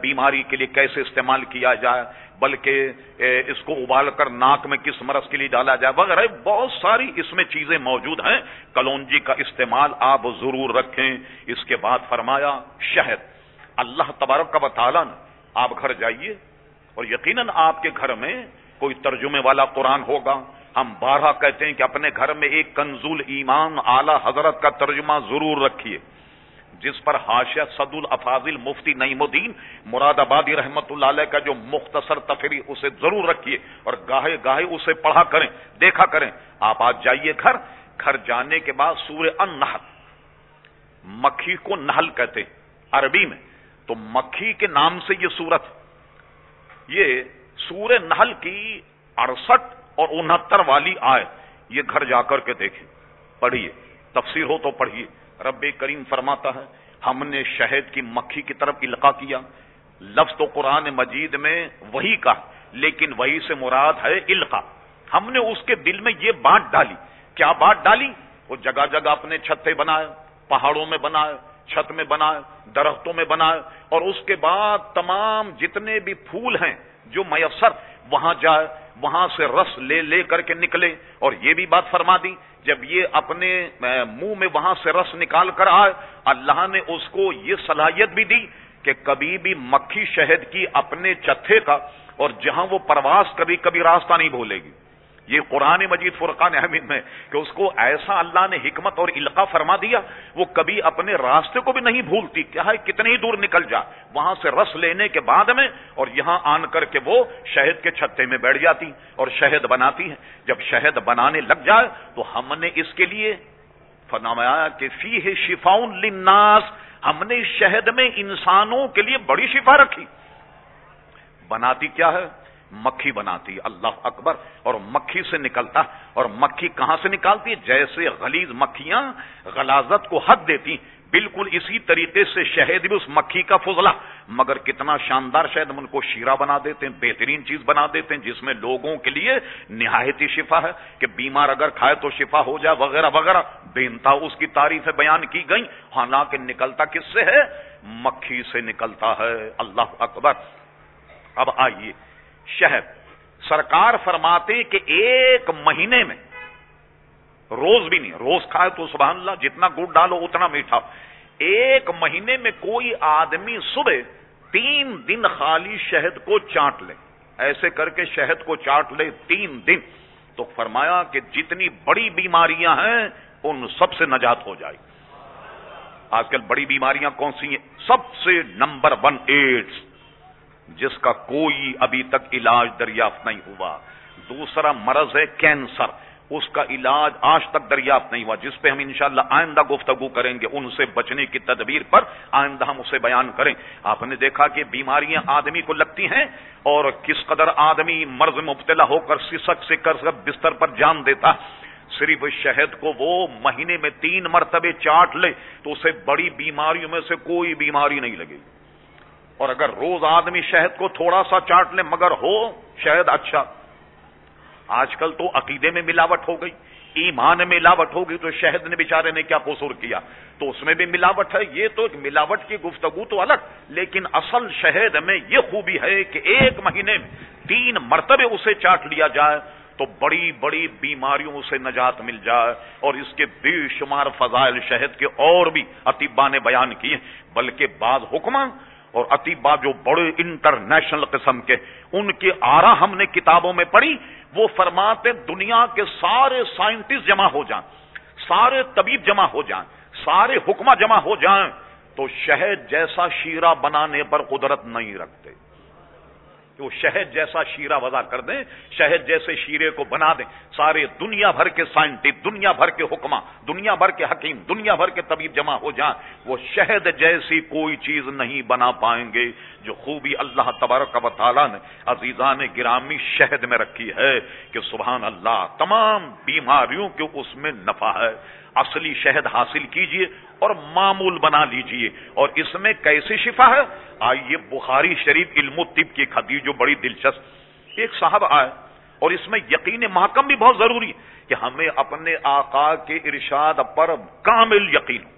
بیماری کے لیے کیسے استعمال کیا جائے، بلکہ اس کو ابال کر ناک میں کس مرض کے لیے ڈالا جائے، وغیرہ۔ بہت ساری اس میں چیزیں موجود ہیں۔ کلونجی کا استعمال آپ ضرور رکھیں۔ اس کے بعد فرمایا شہد۔ اللہ تبارک کا بطالہ آپ گھر جائیے۔ اور یقیناً آپ کے گھر میں کوئی ترجمے والا قرآن ہوگا۔ ہم بارہ کہتے ہیں کہ اپنے گھر میں ایک کنزول ایمان اعلی حضرت کا ترجمہ ضرور رکھیے۔ جس پر حاشیہ صد الافاظل مفتی نعیم الدین مراد آبادی رحمت اللہ علیہ کا جو مختصر تفریح اسے ضرور رکھیے اور گاہے گاہے اسے پڑھا کریں، دیکھا کریں۔ آپ آج جائیے گھر گھر جانے کے بعد سورہ ان نحل مکھی کو نہل کہتے عربی میں۔ تو مکھی کے نام سے یہ سورت یہ سورہ نحل کی اڑسٹھ اور انہتر والی آئے یہ گھر جا کر کے دیکھیں۔ پڑھیے۔ تفسیر ہو تو پڑھیے۔ رب کریم فرماتا ہے، ہم نے شہد کی مکھی کی طرف القا کیا۔ لفظ تو قرآن مجید میں وہی کا، لیکن وہی سے مراد ہے القا ہم نے اس کے دل میں یہ بانٹ ڈالی۔ کیا بانٹ ڈالی؟ وہ جگہ جگہ اپنے چھتے بنائے، پہاڑوں میں بنائے، چھت میں بنائے۔ درختوں میں بنائے اور اس کے بعد تمام جتنے بھی پھول ہیں جو میسر وہاں جائے وہاں سے رس لے لے کر کے نکلے اور یہ بھی بات فرما دی، جب یہ اپنے منہ میں وہاں سے رس نکال کر آئے، اللہ نے اس کو یہ صلاحیت بھی دی کہ کبھی بھی مکھی شہد کی اپنے چتھے کا اور جہاں وہ پرواز کبھی کبھی راستہ نہیں بھولے گی۔ یہ قرآن مجید فرقان احمد میں کہ اس کو ایسا اللہ نے حکمت اور علقہ فرما دیا، وہ کبھی اپنے راستے کو بھی نہیں بھولتی۔ کیا ہے؟ کتنی ہی دور نکل جا، وہاں سے رس لینے کے بعد میں اور یہاں آن کر کے وہ شہد کے چھتے میں بیٹھ جاتی اور شہد بناتی ہیں۔ جب شہد بنانے لگ جائے تو ہم نے اس کے لیے فرمایا کہ فی ہے شفاؤن لناس ہم نے شہد میں انسانوں کے لیے بڑی شفا رکھی۔ بناتی کیا ہے؟ مکھی بناتی اللہ اکبر، اور مکھی سے نکلتا اور مکھی کہاں سے نکالتی جیسے غلیظ مکھیاں غلازت کو حد دیتی بالکل اسی طریقے سے شہد بھی اس مکھی کا فضلہ۔ مگر کتنا شاندار شہد ہم ان کو شیرہ بنا دیتے ہیں، بہترین چیز بنا دیتے ہیں، جس میں لوگوں کے لیے نہایتی شفا ہے کہ بیمار اگر کھائے تو شفا ہو جائے، وغیرہ وغیرہ۔ بینتا اس کی تعریفیں بیان کی گئی حالانکہ نکلتا کس سے ہے؟ مکھی سے نکلتا ہے، اللہ اکبر۔ اب آئیے۔ شہد۔ سرکار فرماتے کہ ایک مہینے میں، روز بھی نہیں، روز کھائے تو سبحان اللہ، جتنا گڑ ڈالو اتنا میٹھا۔ ایک مہینے میں کوئی آدمی صبح تین دن خالی شہد کو چاٹ لے۔ ایسے کر کے شہد کو چاٹ لے تین دن۔ تو فرمایا کہ جتنی بڑی بیماریاں ہیں، ان سب سے نجات ہو جائے۔ آج کل بڑی بیماریاں کون سی ہیں؟ سب سے نمبر ون ایڈس جس کا کوئی ابھی تک علاج دریافت نہیں ہوا۔ دوسرا مرض ہے کینسر۔ اس کا علاج آج تک دریافت نہیں ہوا، جس پہ ہم انشاءاللہ آئندہ گفتگو کریں گے، ان سے بچنے کی تدبیر پر آئندہ ہم اسے بیان کریں۔ آپ نے دیکھا کہ بیماریاں آدمی کو لگتی ہیں اور کس قدر آدمی مرض مبتلا ہو کر سسک سے کر بستر پر جان دیتا۔ صرف شہد کو وہ مہینے میں تین مرتبے چاٹ لے تو اسے بڑی بیماریوں میں سے کوئی بیماری نہیں لگے گی۔ اور اگر روز آدمی شہد کو تھوڑا سا چاٹ لے مگر ہو، شہد اچھا۔ آج کل تو عقیدے میں ملاوٹ ہو گئی، ایمان میں ملاوٹ ہوگی تو شہد نے بیچارے نے کیا قصور کیا؟ تو اس میں بھی ملاوٹ ہے، یہ تو ملاوٹ کی گفتگو تو الگ، لیکن اصل شہد میں یہ خوبی ہے کہ ایک مہینے میں تین مرتبے اسے چاٹ لیا جائے، تو بڑی بڑی بیماریوں سے نجات مل جائے۔ اور اس کے بے شمار فضائل شہد کے اور بھی اطیبا نے بیان کیے، بلکہ بعض حکمان اور اتیبا جو بڑے انٹرنیشنل قسم کے ان کے آرا ہم نے کتابوں میں پڑھی، وہ فرماتے دنیا کے سارے سائنٹسٹ جمع ہو جائیں، سارے طبیب جمع ہو جائیں، سارے حکمہ جمع ہو جائیں، تو شہد جیسا شیرہ بنانے پر قدرت نہیں رکھتے۔ کہ وہ شہد جیسا شیرہ وضع کر دیں، شہد جیسے شیرے کو بنا دیں۔ سارے دنیا بھر کے سائنٹسٹ، دنیا بھر کے حکمہ، دنیا بھر کے حکیم، دنیا بھر کے طبیب جمع ہو جائیں، وہ شہد جیسی کوئی چیز نہیں بنا پائیں گے جو خوبی اللہ تبارک و تعالیٰ نے عزیزان گرامی شہد میں رکھی ہے کہ سبحان اللہ، تمام بیماریوں کے اس میں نفع ہے۔ اصلی شہد حاصل کیجیے اور معمول بنا لیجیے۔ اور اس میں کیسی شفا ہے؟ آئیے بخاری شریف علم و طب کی خدی جو بڑی دلچسپ۔ ایک صاحب آئے اور اس میں یقین محکم بھی بہت ضروری کہ ہمیں اپنے آقا کے ارشاد پر کامل یقین ہو۔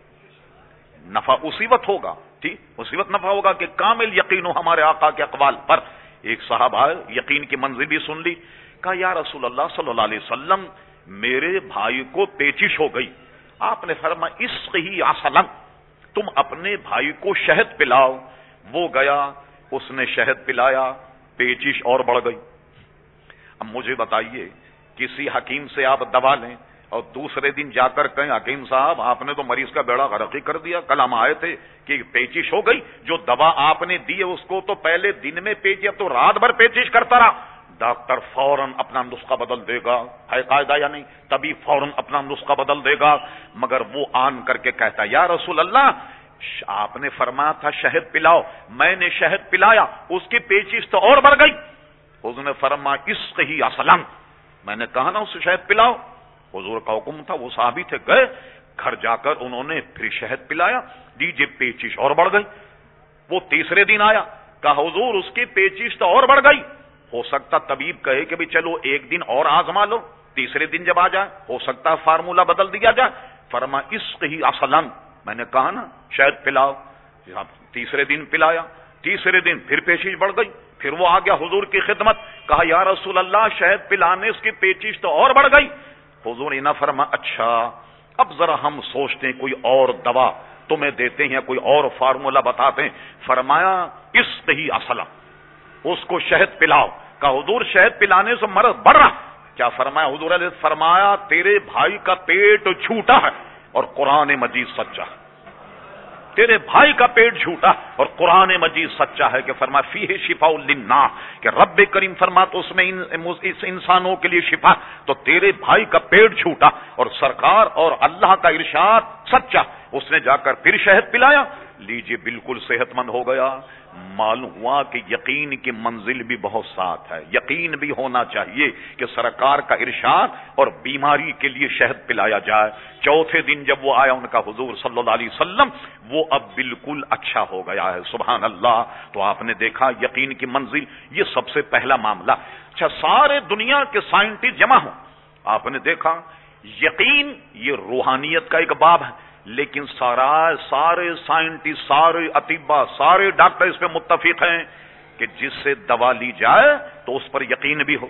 نفع اسی وقت ہوگا، ٹھیک؟ اسی وقت نفع ہوگا کہ کامل یقین ہو ہمارے آقا کے اقوال پر۔ ایک صاحب آئے، یقین کی منزل بھی سن لی، کہا، یا رسول اللہ صلی اللہ علیہ وسلم، میرے بھائی کو پیچش ہو گئی۔ آپ نے فرما اس ہی آسلم تم اپنے بھائی کو شہد پلاؤ۔ وہ گیا، اس نے شہد پلایا، پیچش اور بڑھ گئی۔ اب مجھے بتائیے، کسی حکیم سے آپ دوا لیں اور دوسرے دن جا کر کہیں، حکیم صاحب، آپ نے تو مریض کا بیڑا غرقی کر دیا۔ کل ہم آئے تھے کہ پیچش ہو گئی۔ جو دوا آپ نے دی ہے، اس کو تو پہلے دن میں پیچی اب تو رات بھر پیچش کرتا رہا۔ ڈاکٹر فوراً اپنا نسخہ بدل دے گا۔ ہے قاعدہ یا نہیں؟ تبھی فوراً اپنا نسخہ بدل دے گا۔ مگر وہ آن کر کے کہتا یا رسول اللہ آپ نے فرمایا تھا شہد پلاؤ۔ میں نے شہد پلایا، اس کی پیچیز تو اور بڑھ گئی۔ اس نے فرما اس ہی اسلم میں نے کہا نا اسے شہد پلاؤ۔ حضور کا حکم تھا، وہ صحابی تھے، گئے۔ گھر جا کر انہوں نے پھر شہد پلایا۔ دیجیے پیچیش اور بڑھ گئی۔ وہ تیسرے دن آیا، کہا، حضور، اس کی پیچیش تو اور بڑھ گئی۔ ہو سکتا طبیب کہے کہ بھی چلو ایک دن اور آزما لو، تیسرے دن جب آ جائے، ہو سکتا فارمولا بدل دیا جائے۔ فرما، عشق ہی اصلن میں نے کہا نا، شاید پلاؤ۔ تیسرے دن پلایا، تیسرے دن پھر پیشیش بڑھ گئی، پھر وہ آ گیا حضور کی خدمت۔ کہا، یا رسول اللہ شہد پلانے اس کی پیچیش تو اور بڑھ گئی۔ حضور نے نہ فرما اچھا اب ذرا ہم سوچتے ہیں کوئی اور دوا تمہیں دیتے ہیں کوئی اور فارمولا بتاتے ہیں۔ فرمایا اس ہی اصل اس کو شہد پلاؤ۔ کا حضور شہد پلانے سے مرض بڑھ رہا۔ کیا فرمایا؟ حضور علیہ فرمایا، تیرے بھائی کا پیٹ چھوٹا ہے اور قرآن مجید سچا ہے۔ تیرے بھائی کا پیٹ جھوٹا اور قرآن مجید سچا ہے کہ فرما فی ہے شفا النا کہ رب کریم فرما، تو اس میں اس انسانوں کے لیے شفا تو تیرے بھائی کا پیٹ جھوٹا اور سرکار اور اللہ کا ارشاد سچا اس نے جا کر پھر شہد پلایا۔ لیجیے بالکل صحت مند ہو گیا۔ معلوم ہوا کہ یقین کی منزل بھی بہت ساتھ ہے۔ یقین بھی ہونا چاہیے کہ سرکار کا ارشاد اور بیماری کے لیے شہد پلایا جائے۔ چوتھے دن جب وہ آیا، ان کا حضور صلی اللہ علیہ وسلم، وہ اب بالکل اچھا ہو گیا ہے۔ سبحان اللہ۔ تو آپ نے دیکھا یقین کی منزل، یہ سب سے پہلا معاملہ۔ اچھا سارے دنیا کے سائنٹسٹ جمع ہوں۔ آپ نے دیکھا، یقین یہ روحانیت کا ایک باب ہے۔ لیکن سارا سارے سائنٹسٹ، سارے اطبا سارے ڈاکٹر اس پہ متفق ہیں کہ جس سے دوا لی جائے تو اس پر یقین بھی ہو۔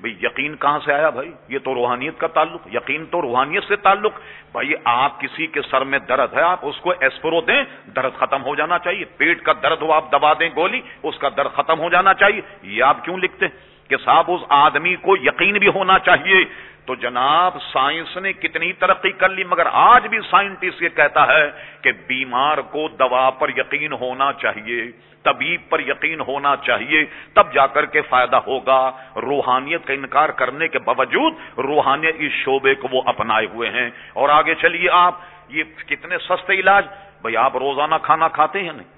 بھئی یقین کہاں سے آیا بھائی یہ تو روحانیت کا تعلق، یقین تو روحانیت سے تعلق۔ بھائی آپ کسی کے سر میں درد ہے، آپ اس کو ایسپرو دیں، درد ختم ہو جانا چاہیے۔ پیٹ کا درد ہو، آپ دبا دیں گولی، اس کا درد ختم ہو جانا چاہیے۔ یہ آپ کیوں لکھتے کہ صاحب اس آدمی کو یقین بھی ہونا چاہیے۔ تو جناب، سائنس نے کتنی ترقی کر لی، مگر آج بھی سائنٹسٹ یہ کہتا ہے کہ بیمار کو دوا پر یقین ہونا چاہیے، طبیب پر یقین ہونا چاہیے، تب جا کر کے فائدہ ہوگا۔ روحانیت کا انکار کرنے کے باوجود روحانیت اس شعبے کو وہ اپنائے ہوئے ہیں۔ اور آگے چلیے آپ، یہ کتنے سستے علاج؟ بھائی آپ روزانہ کھانا کھاتے ہیں نہیں؟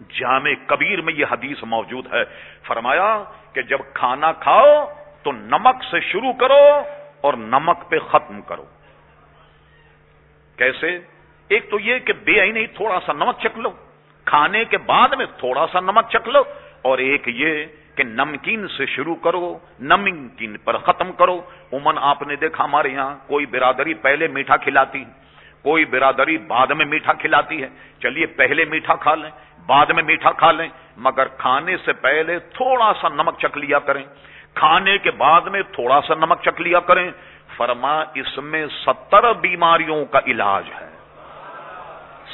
جامع کبیر میں یہ حدیث موجود ہے۔ فرمایا کہ جب کھانا کھاؤ تو نمک سے شروع کرو اور نمک پہ ختم کرو۔ کیسے؟ ایک تو یہ کہ بے آئی نہیں تھوڑا سا نمک چک لو۔ کھانے کے بعد میں تھوڑا سا نمک چک لو۔ اور ایک یہ کہ نمکین سے شروع کرو، نمکین پر ختم کرو۔ عمن آپ نے دیکھا ہمارے یہاں کوئی برادری پہلے میٹھا کھلاتی۔ کوئی برادری بعد میں میٹھا کھلاتی ہے۔ چلیے پہلے میٹھا کھا لیں، بعد میں میٹھا کھا لیں۔ مگر کھانے سے پہلے تھوڑا سا نمک چک لیا کریں۔ کھانے کے بعد میں تھوڑا سا نمک چک لیا کریں۔ فرما، اس میں ستر بیماریوں کا علاج ہے۔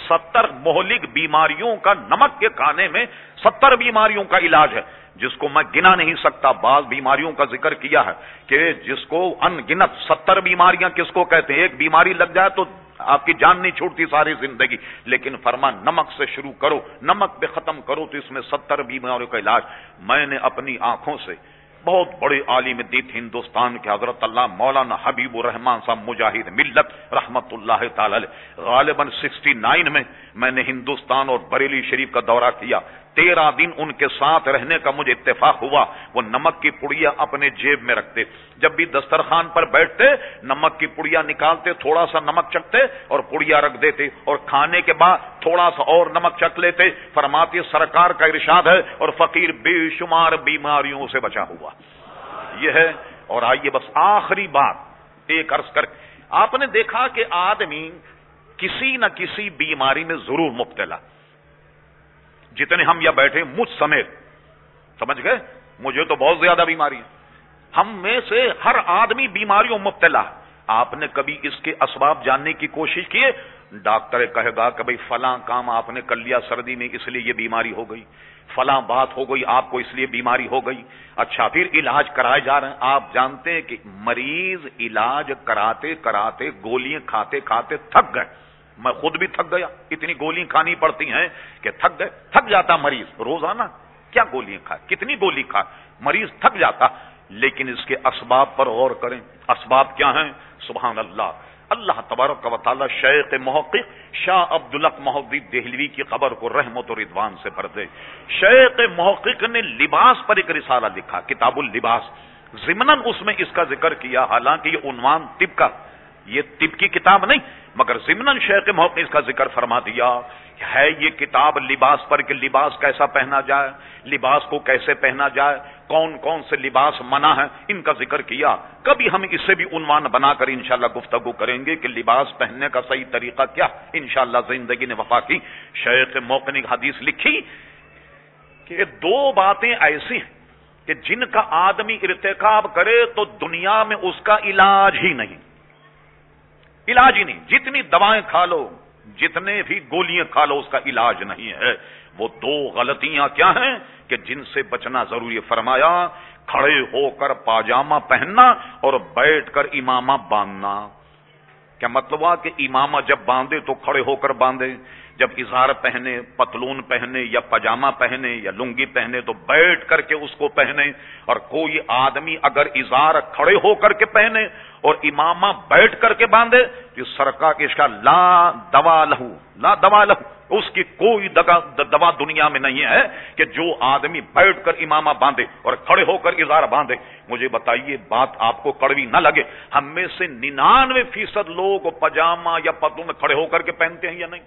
ستر مہلک بیماریوں کا نمک کے کھانے میں ستر بیماریوں کا علاج ہے۔ جس کو میں گنا نہیں سکتا، بعض بیماریوں کا ذکر کیا ہے کہ جس کو ان گنت ستر بیماریاں کس کو کہتے ہیں؟ ایک بیماری لگ جائے تو آپ کی جان نہیں چھوڑتی ساری زندگی، لیکن فرما نمک سے شروع کرو، نمک پہ ختم کرو تو اس میں ستر بیماریوں کا علاج۔ میں نے اپنی آنکھوں سے بہت بڑے عالم دیت ہندوستان کے حضرت اللہ مولانا حبیب الرحمان صاحب مجاہد ملت رحمت اللہ تعالی غالباً سکسٹی نائن میں میں نے ہندوستان اور بریلی شریف کا دورہ کیا۔ تیرہ دن ان کے ساتھ رہنے کا مجھے اتفاق ہوا۔ وہ نمک کی پڑیا اپنے جیب میں رکھتے۔ جب بھی دسترخوان پر بیٹھتے، نمک کی پڑیا نکالتے، تھوڑا سا نمک چکتے اور پڑیا رکھ دیتے۔ اور کھانے کے بعد تھوڑا سا اور نمک چک لیتے۔ فرماتی سرکار کا ارشاد ہے اور فقیر بے شمار بیماریوں سے بچا ہوا۔ یہ ہے۔ اور آئیے بس آخری بات، ایک عرض کر۔ آپ نے دیکھا کہ آدمی کسی نہ کسی بیماری میں ضرور مبتلا۔ جتنے ہم یا بیٹھے مجھ سمیت۔ سمجھ گئے؟ مجھے تو بہت زیادہ بیماری ہے ہم میں سے ہر آدمی بیماریوں مبتلا آپ نے کبھی اس کے اسباب جاننے کی کوشش کی ڈاکٹر کہے گا کہ بھائی فلاں کام آپ نے کر لیا، سردی میں اس لیے یہ بیماری ہو گئی۔ فلاں بات ہو گئی، آپ کو اس لیے بیماری ہو گئی۔ اچھا پھر علاج کرائے جا رہے ہیں آپ جانتے ہیں کہ مریض علاج کراتے کراتے گولیاں کھاتے کھاتے تھک گئے۔ میں خود بھی تھک گیا۔ اتنی گولی کھانی پڑتی ہیں کہ تھک گئے۔ تھک جاتا مریض۔ روزانہ کیا گولیاں کھا کتنی گولی کھا مریض تھک جاتا۔ لیکن اس کے اسباب پر غور کریں۔ اسباب کیا ہیں؟ سبحان اللہ۔ اللہ تبارک و تعالی شیخ محقق شاہ عبد الق دہلوی کی خبر کو رحمت و ردوان سے بھر دے۔ شیخ محقق نے لباس پر ایک رسالہ لکھا، کتاب اللباس۔ ضمن اس میں اس کا ذکر کیا، حالانکہ یہ عنوان طب کا یہ طب کی کتاب نہیں، مگر ضمن شیخ موقع اس کا ذکر فرما دیا ہے یہ کتاب لباس پر کہ لباس کیسا پہنا جائے، لباس کو کیسے پہنا جائے، کون کون سے لباس منع ہے ان کا ذکر کیا۔ کبھی ہم اس سے بھی عنوان بنا کر انشاءاللہ گفتگو کریں گے کہ لباس پہننے کا صحیح طریقہ کیا۔ انشاءاللہ زندگی نے وفا کی۔ شیخ موقع نے حدیث لکھی کہ دو باتیں ایسی ہیں کہ جن کا آدمی ارتکاب کرے تو دنیا میں اس کا علاج ہی نہیں۔ علاج ہی نہیں۔ جتنی دوائیں کھا لو، جتنے بھی گولیاں کھا لو، اس کا علاج نہیں ہے۔ وہ دو غلطیاں کیا ہیں کہ جن سے بچنا ضروری فرمایا، کھڑے ہو کر پاجامہ پہننا اور بیٹھ کر امامہ باندھنا۔ کیا مطلب ہوا کہ امامہ جب باندھے تو کھڑے ہو کر باندھے؟ جب اظہار پہنے، پتلون پہنے یا پاجامہ پہنے یا لنگی پہنے تو بیٹھ کر کے اس کو پہنے اور کوئی آدمی اگر اظہار کھڑے ہو کر کے پہنے اور امامہ بیٹھ کر کے باندھے تو سرکار کے اس کا لا دوا لہو، لا دوا لہو۔ اس کی کوئی دوا دنیا میں نہیں ہے کہ جو آدمی بیٹھ کر امامہ باندھے اور کھڑے ہو کر اظہار باندھے۔ مجھے بتائیے، بات آپ کو کڑوی نہ لگے، ہم میں سے ننانوے فیصد لوگ پاجامہ یا پتلون کھڑے ہو کر کے پہنتے ہیں یا نہیں؟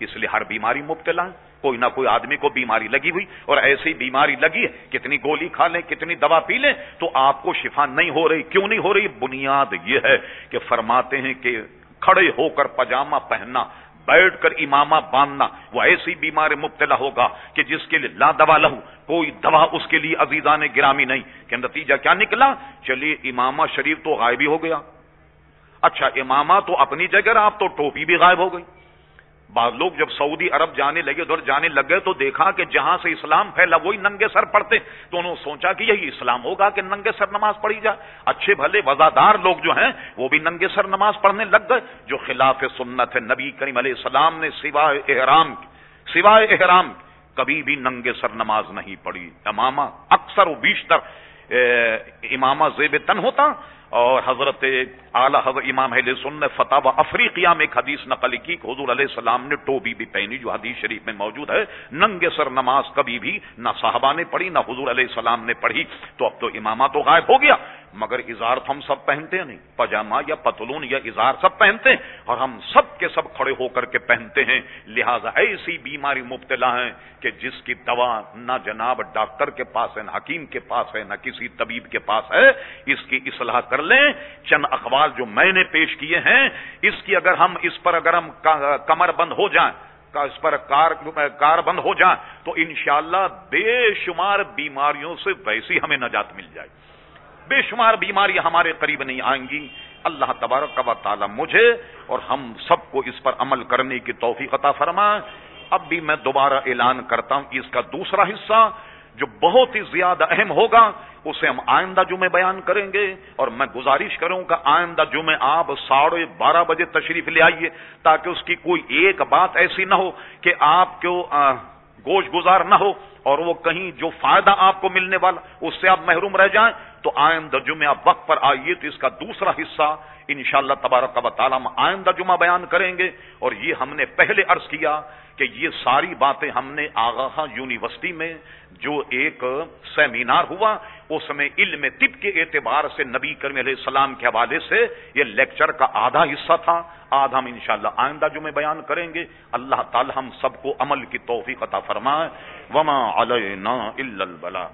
اس لیے ہر بیماری مبتلا ہے۔ کوئی نہ کوئی آدمی کو بیماری لگی ہوئی اور ایسی بیماری لگی ہے، کتنی گولی کھا لیں، کتنی دوا پی لیں، تو آپ کو شفا نہیں ہو رہی۔ کیوں نہیں ہو رہی؟ بنیاد یہ ہے کہ فرماتے ہیں کہ کھڑے ہو کر پاجامہ پہننا، بیٹھ کر امامہ باندھنا، وہ ایسی بیماری مبتلا ہوگا کہ جس کے لیے لا دوا لہو، کوئی دوا اس کے لیے عزیزان گرامی نہیں۔ کہ نتیجہ کیا نکلا؟ چلیے، امامہ شریف تو غائب ہی ہو گیا۔ اچھا امامہ تو اپنی جگہ، آپ تو ٹوپی بھی غائب ہو گئی۔ بعض لوگ جب سعودی عرب جانے لگے، ادھر جانے لگ گئے تو دیکھا کہ جہاں سے اسلام پھیلا وہی ننگے سر پڑتے تو انہوں نے سوچا کہ یہی اسلام ہوگا کہ ننگے سر نماز پڑھی جائے۔ اچھے بھلے وزادار لوگ جو ہیں، وہ بھی ننگے سر نماز پڑھنے لگ گئے۔ جو خلاف سنت ہے نبی کریم علیہ السلام نے سوائے احرام سوائے احرام کبھی بھی ننگے سر نماز نہیں پڑھی۔ امامہ اکثر و بیشتر امامہ زیب تن ہوتا۔ اور حضرت اعلی حضرت امام اہل سن فتح و افریقیہ میں ایک حدیث نقل کی کہ حضور علیہ السلام نے ٹوبی بھی پہنی جو حدیث شریف میں موجود ہے۔ ننگے سر نماز کبھی بھی نہ صحابہ نے پڑھی، نہ حضور علیہ السلام نے پڑھی۔ تو اب تو امامہ تو غائب ہو گیا۔ مگر اظہار تو ہم سب پہنتے ہیں نہیں، پاجامہ یا پتلون یا اظہار سب پہنتے ہیں، اور ہم سب کے سب کھڑے ہو کر کے پہنتے ہیں۔ لہذا ایسی بیماری مبتلا ہے کہ جس کی دوا نہ جناب ڈاکٹر کے پاس ہے، نہ حکیم کے پاس ہے، نہ کسی طبیب کے پاس ہے، اس کی اصلاح کر لیں۔ چند اخبار جو میں نے پیش کیے ہیں، اس کی اگر ہم، اس پر اگر ہم کمر بند ہو جائیں اس پر کار کار بند ہو جائیں، تو انشاءاللہ بے شمار بیماریوں سے ویسی ہمیں نجات مل جائے۔ بے شمار بیماریاں ہمارے قریب نہیں آئیں گی۔ اللہ تبارک و تعالی مجھے اور ہم سب کو اس پر عمل کرنے کی توفیق عطا فرمائے اب بھی میں دوبارہ اعلان کرتا ہوں، اس کا دوسرا حصہ جو بہت ہی زیادہ اہم ہوگا، اسے ہم آئندہ جمعے بیان کریں گے۔ اور میں گزارش کروں گا، آئندہ جمعے آپ ساڑھے بارہ بجے تشریف لے آئیے، تاکہ اس کی کوئی ایک بات ایسی نہ ہو کہ آپ کو گوش گزار نہ ہو۔ اور وہ کہیں جو فائدہ آپ کو ملنے والا، اس سے آپ محروم رہ جائیں، تو آئندہ جمعہ آپ وقت پر آئیے تو اس کا دوسرا حصہ انشاءاللہ تبارک و تعالیٰ ہم آئندہ جمعہ بیان کریں گے۔ اور یہ ہم نے پہلے عرض کیا کہ یہ ساری باتیں ہم نے آگاہ یونیورسٹی میں جو ایک سیمینار ہوا، اس میں علم طب کے اعتبار سے نبی کرم علیہ السلام کے حوالے سے یہ لیکچر کا آدھا حصہ تھا۔ آدھا ہم انشاءاللہ آئندہ جو میں بیان کریں گے۔ اللہ تعالی ہم سب کو عمل کی توفیق عطا فرمائے۔ وما علینا الا البلاغ